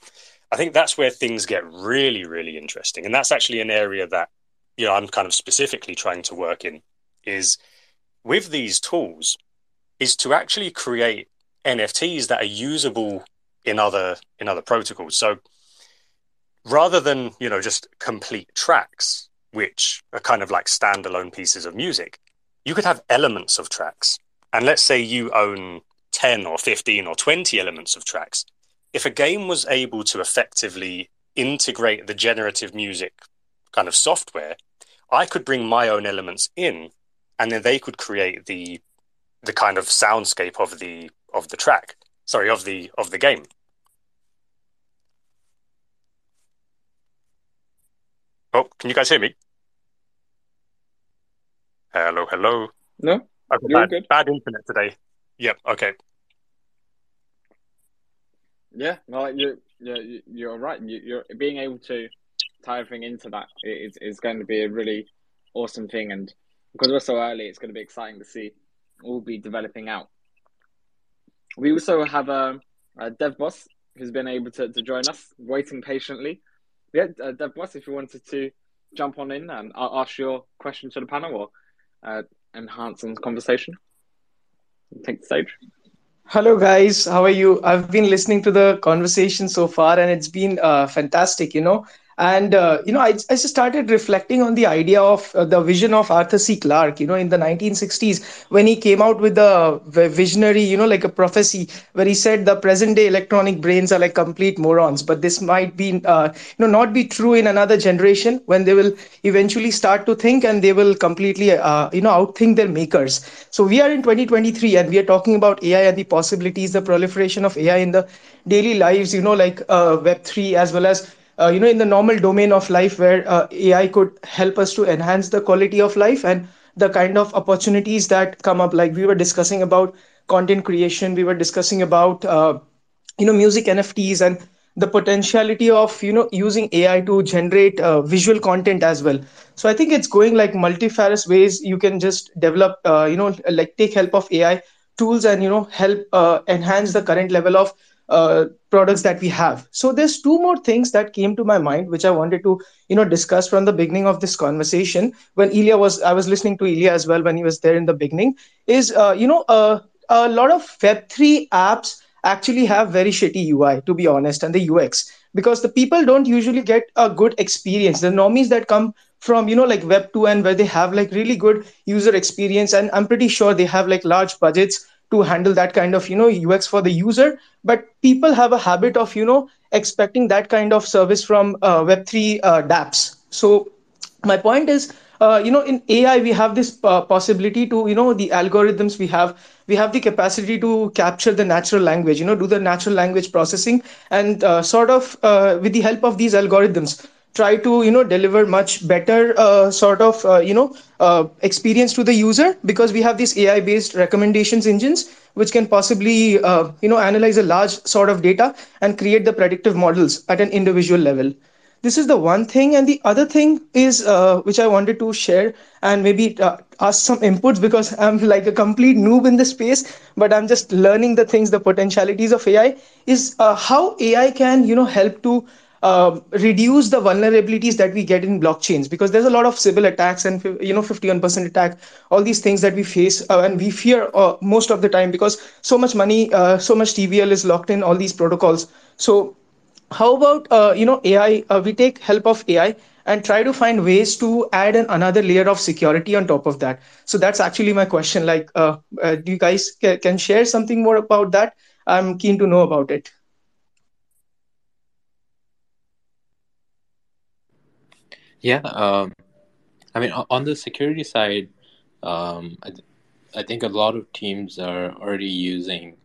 I think that's where things get really, really interesting. And that's actually an area that, you know, I'm kind of specifically trying to work in is with these tools is to actually create NFTs that are usable in other in other protocols. So rather than you know just complete tracks, which are kind of like standalone pieces of music, you could have elements of tracks. And let's say you own 10 or 15 or 20 elements of tracks. If a game was able to effectively integrate the generative music kind of software, I could bring my own elements in and then they could create the the kind of soundscape of the of the track sorry of the of the game oh can you guys hear me Hello, hello.
No,
I've got bad,
good.
bad internet today. Yep. Okay.
Yeah, no, you you're, you're right. You, you're being able to tie everything into that is is going to be a really awesome thing, and because we're so early, it's going to be exciting to see all be developing out. We also have a, a dev boss who's been able to, to join us, waiting patiently. Yeah, uh, dev boss, if you wanted to jump on in and ask your question to the panel or uh, enhance the conversation, take the stage.
Hello, guys. How are you? I've been listening to the conversation so far, and it's been uh, fantastic, you know. And, uh, you know, I, I just started reflecting on the idea of uh, the vision of Arthur C. Clarke, you know, in the 1960s when he came out with the visionary, you know, like a prophecy where he said the present day electronic brains are like complete morons. But this might be, uh, you know, not be true in another generation when they will eventually start to think and they will completely, uh, you know, outthink their makers. So we are in 2023 and we are talking about AI and the possibilities, the proliferation of AI in the daily lives, you know, like uh, Web3 as well as uh, you know in the normal domain of life where uh, ai could help us to enhance the quality of life and the kind of opportunities that come up. Like we were discussing about content creation. We were discussing about uh, you know music nfts and the potentiality of you know using ai to generate uh, visual content as well. So i think it's going like multifarious ways. You can just develop uh, you know like take help of ai tools and you know help uh, enhance the current level of uh, products that we have. So there's two more things that came to my mind which i wanted to you know discuss from the beginning of this conversation. When ilya was i was listening to ilya as well when he was there in the beginning is uh, you know uh, a lot of web3 apps actually have very shitty ui to be honest and the ux because the people don't usually get a good experience. The normies that come from you know like web 2 and where they have like really good user experience and i'm pretty sure they have like large budgets to handle that kind of you know ux for the user. But people have a habit of you know expecting that kind of service from uh, web3 uh, dapps. So my point is uh, you know in ai we have this uh, possibility to you know the algorithms we have we have the capacity to capture the natural language you know do the natural language processing and uh, sort of uh, with the help of these algorithms try to you know deliver much better uh, sort of uh, you know uh, experience to the user because we have these ai based recommendations engines which can possibly uh, you know analyze a large sort of data and create the predictive models at an individual level. This is the one thing. And the other thing is uh, which i wanted to share and maybe uh, ask some inputs because i'm like a complete noob in the space but i'm just learning the things the potentialities of ai is how ai can you know help to uh, reduce the vulnerabilities that we get in blockchains because there's a lot of Sybil attacks and you know 51% attack all these things that we face uh, and we fear uh, most of the time because so much money uh, so much tvl is locked in all these protocols. So how about uh, you know ai uh, we take help of ai and try to find ways to add an, another layer of security on top of that. So that's actually my question. Like uh, do you guys ca- can share something more about that? I'm keen to know about it
Yeah, um, I mean, on the security side, um, I, th- I think a lot of teams are already using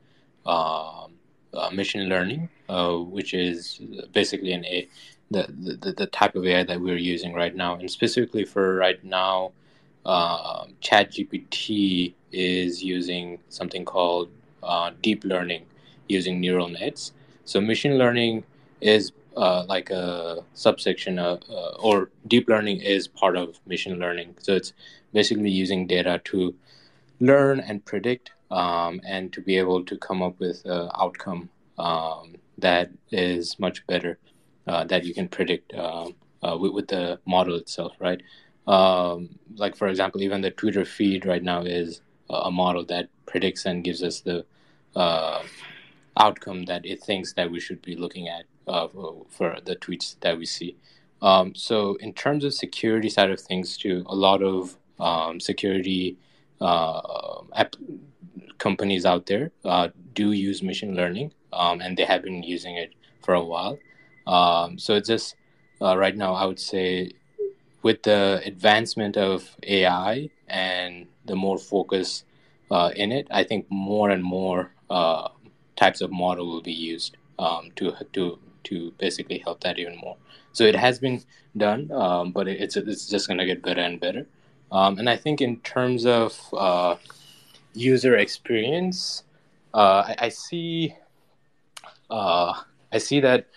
um, uh, machine learning, uh, which is basically an A, the, the the type of AI that we're using right now, and specifically for right now, uh, ChatGPT is using something called uh, deep learning using neural nets. So machine learning is uh, like a subsection of, uh, or deep learning is part of machine learning. So it's basically using data to learn and predict um, and to be able to come up with an outcome um, that is much better uh, that you can predict uh, uh, with, with the model itself, right? Um, like for example, even the Twitter feed right now is a model that predicts and gives us the uh, outcome that it thinks that we should be looking at uh, for the tweets that we see. Um, so in terms of security side of things, too, a lot of um, security uh, app companies out there uh, do use machine learning, um, and they have been using it for a while. Um, so it's just uh, right now, I would say, with the advancement of AI and the more focus uh, in it, I think more and more uh, types of model will be used um, to to to basically help that even more. So it has been done, um, but it's it's just going to get better and better. Um, and I think in terms of uh, user experience, uh, I, I, see uh, I see that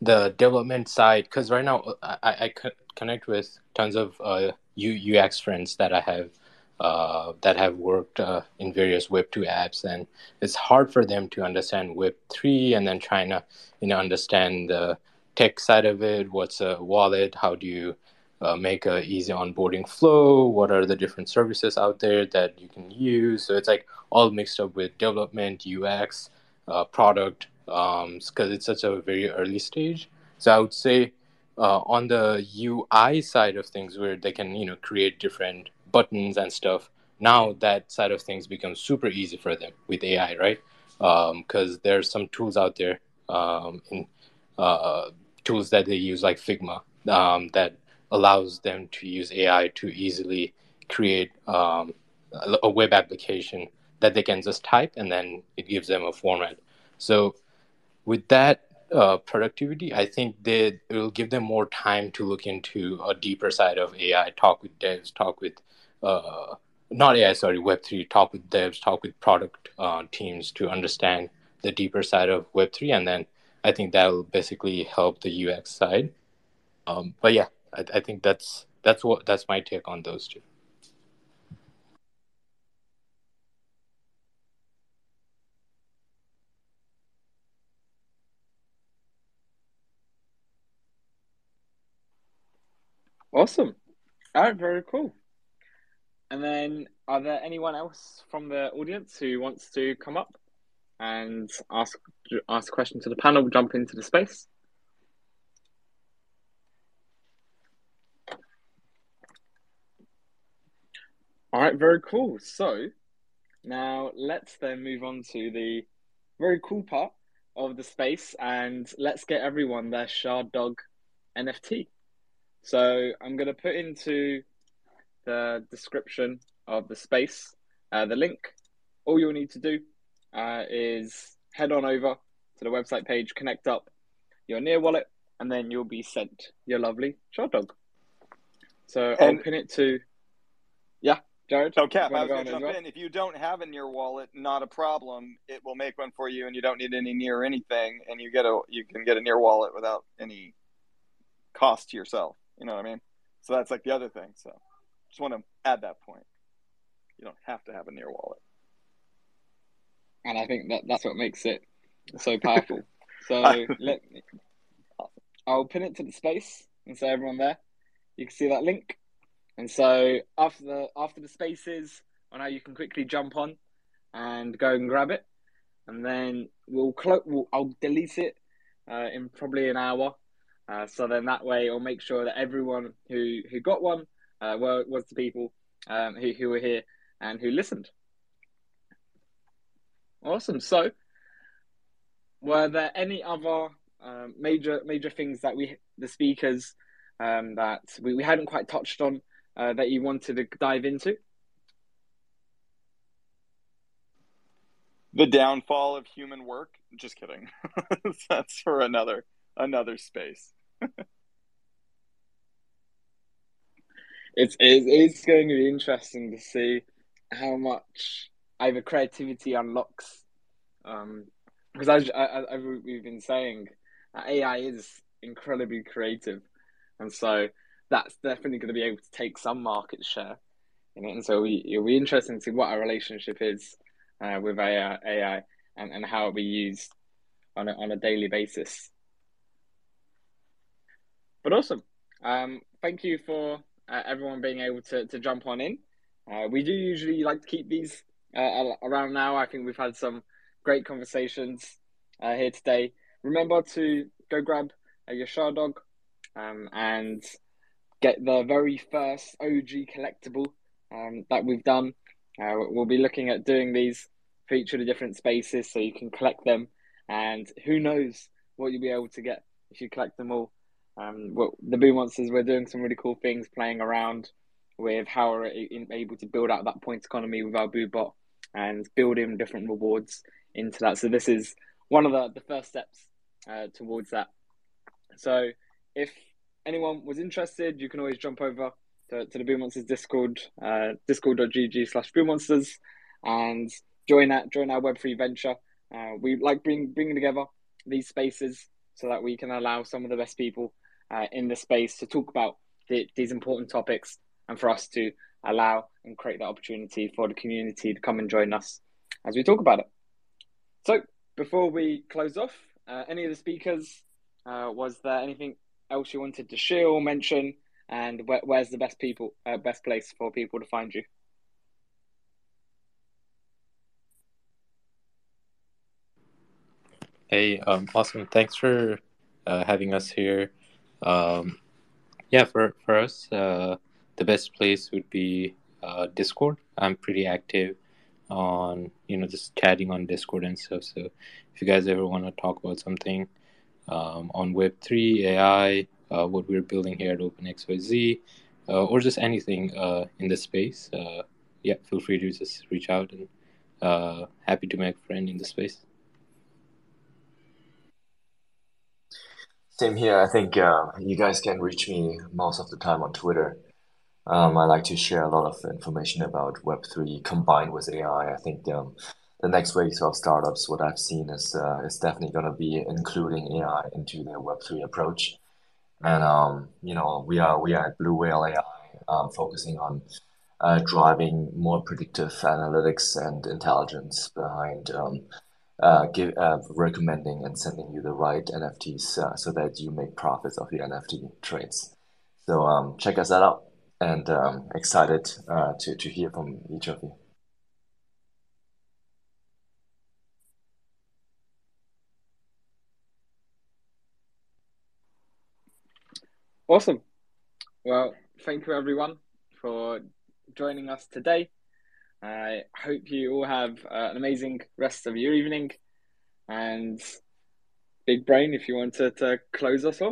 the development side because right now I, I connect with tons of uh, UX friends that I have uh, that have worked uh, in various Web two apps, and it's hard for them to understand Web three, and then trying to you know understand the tech side of it. What's a wallet? How do you uh, make a easy onboarding flow? What are the different services out there that you can use? So it's like all mixed up with development, UX, uh, product, because um, it's such a very early stage. So I would say uh, on the UI side of things, where they can you know create different buttons and stuff. Now that side of things becomes super easy for them with AI, right? Because um, there's some tools out there um, in uh, tools that they use like Figma um, that allows them to use AI to easily create um, a web application that they can just type and then it gives them a format. So with that uh, productivity, I think that it will give them more time to look into a deeper side of AI, talk with devs, talk with uh, not AI, sorry, Web3, talk with devs, talk with product uh, teams to understand the deeper side of Web3. And then I think that will basically help the UX side. Um, but yeah, I, I think that's that's what that's my take on those two.
Awesome. All right, very cool. And then, are there anyone else from the audience who wants to come up and ask ask a question to the panel? Jump into the space. All right, very cool. So now let's then move on to the very cool part of the space and let's get everyone their ShardDog NFT. So I'm going to put into the description of the space uh, the link. All you'll need to do uh, is head on over to the website page, connect up your Near wallet, and then you'll be sent your lovely ShardDog. So and- I'll pin it to, yeah. Jared?
So, Cap, I was going to jump well? in. If you don't have a near wallet, not a problem. It will make one for you, and you don't need any near anything, and you get a you can get a near wallet without any cost to yourself. You know what I mean? So that's like the other thing. So, just want to add that point. You don't have to have a near wallet,
and I think that that's what makes it so powerful. so let me, I'll pin it to the space, and so everyone there, you can see that link and so after the after the spaces, I know you can quickly jump on and go and grab it, and then we'll, clo- we'll I'll delete it uh, in probably an hour. Uh, so then that way, I'll make sure that everyone who who got one uh, well, was the people um, who who were here and who listened. Awesome. So, were there any other um, major major things that we the speakers um, that we, we hadn't quite touched on uh, that you wanted to dive into?
The downfall of human work. Just kidding. That's for another another space.
it's it's going to be interesting to see how much either creativity unlocks. Um, because as, as, we've been saying, AI is incredibly creative, and so that's definitely going to be able to take some market share in it. And so we, it'll be interesting to see what our relationship is uh, with AI, AI and, and how it'll be used on a, on a daily basis. But awesome. Um, thank you for uh, everyone being able to, to jump on in. Uh, we do usually like to keep these uh, around now. I think we've had some great conversations uh, here today. Remember to go grab uh, your ShardDog um, and get the very first OG collectible um, that we've done. Uh, we'll be looking at doing these for each of the different spaces so you can collect them. And who knows what you'll be able to get if you collect them all. Um, well, the Boo Monsters, we're doing some really cool things playing around with how we're able to build out that point economy with our Boo Bot and building different rewards into that. So, this is one of the, the first steps uh, towards that. So, if anyone was interested, you can always jump over to, to the Boo Monsters Discord, uh, discord.gg slash Boo Monsters, and join that join our Web3 venture. Uh, we like bring, bringing together these spaces so that we can allow some of the best people uh, in the space to talk about the, these important topics and for us to allow and create that opportunity for the community to come and join us as we talk about it. So, before we close off, uh, any of the speakers, uh, was there anything else you wanted to share or mention? And where, where's the best people, uh, best place for people to find you?
Hey, um, awesome. Thanks for uh, having us here. Um, yeah, for, for us, uh, the best place would be uh, Discord. I'm pretty active on, you know, just chatting on Discord and stuff. So if you guys ever want to talk about something um, on Web3, AI, uh, what we're building here at OpenXYZ, uh, or just anything uh, in the space, uh, yeah, feel free to just reach out and uh, happy to make a friend in the space.
Same here. I think uh, you guys can reach me most of the time on Twitter. Um, I like to share a lot of information about Web3 combined with AI. I think um, the next wave of startups, what I've seen is uh, is definitely going to be including AI into their Web3 approach. And um, you know, we are we are at Blue Whale AI, um, focusing on uh, driving more predictive analytics and intelligence behind um, uh, give, uh, recommending and sending you the right NFTs uh, so that you make profits of your NFT trades. So um, check us out and um, excited uh, to, to hear from each of you.
Awesome. Well, thank you everyone for joining us today. I hope you all have uh, an amazing rest of your evening. And Big Brain, if you want to, to close us off.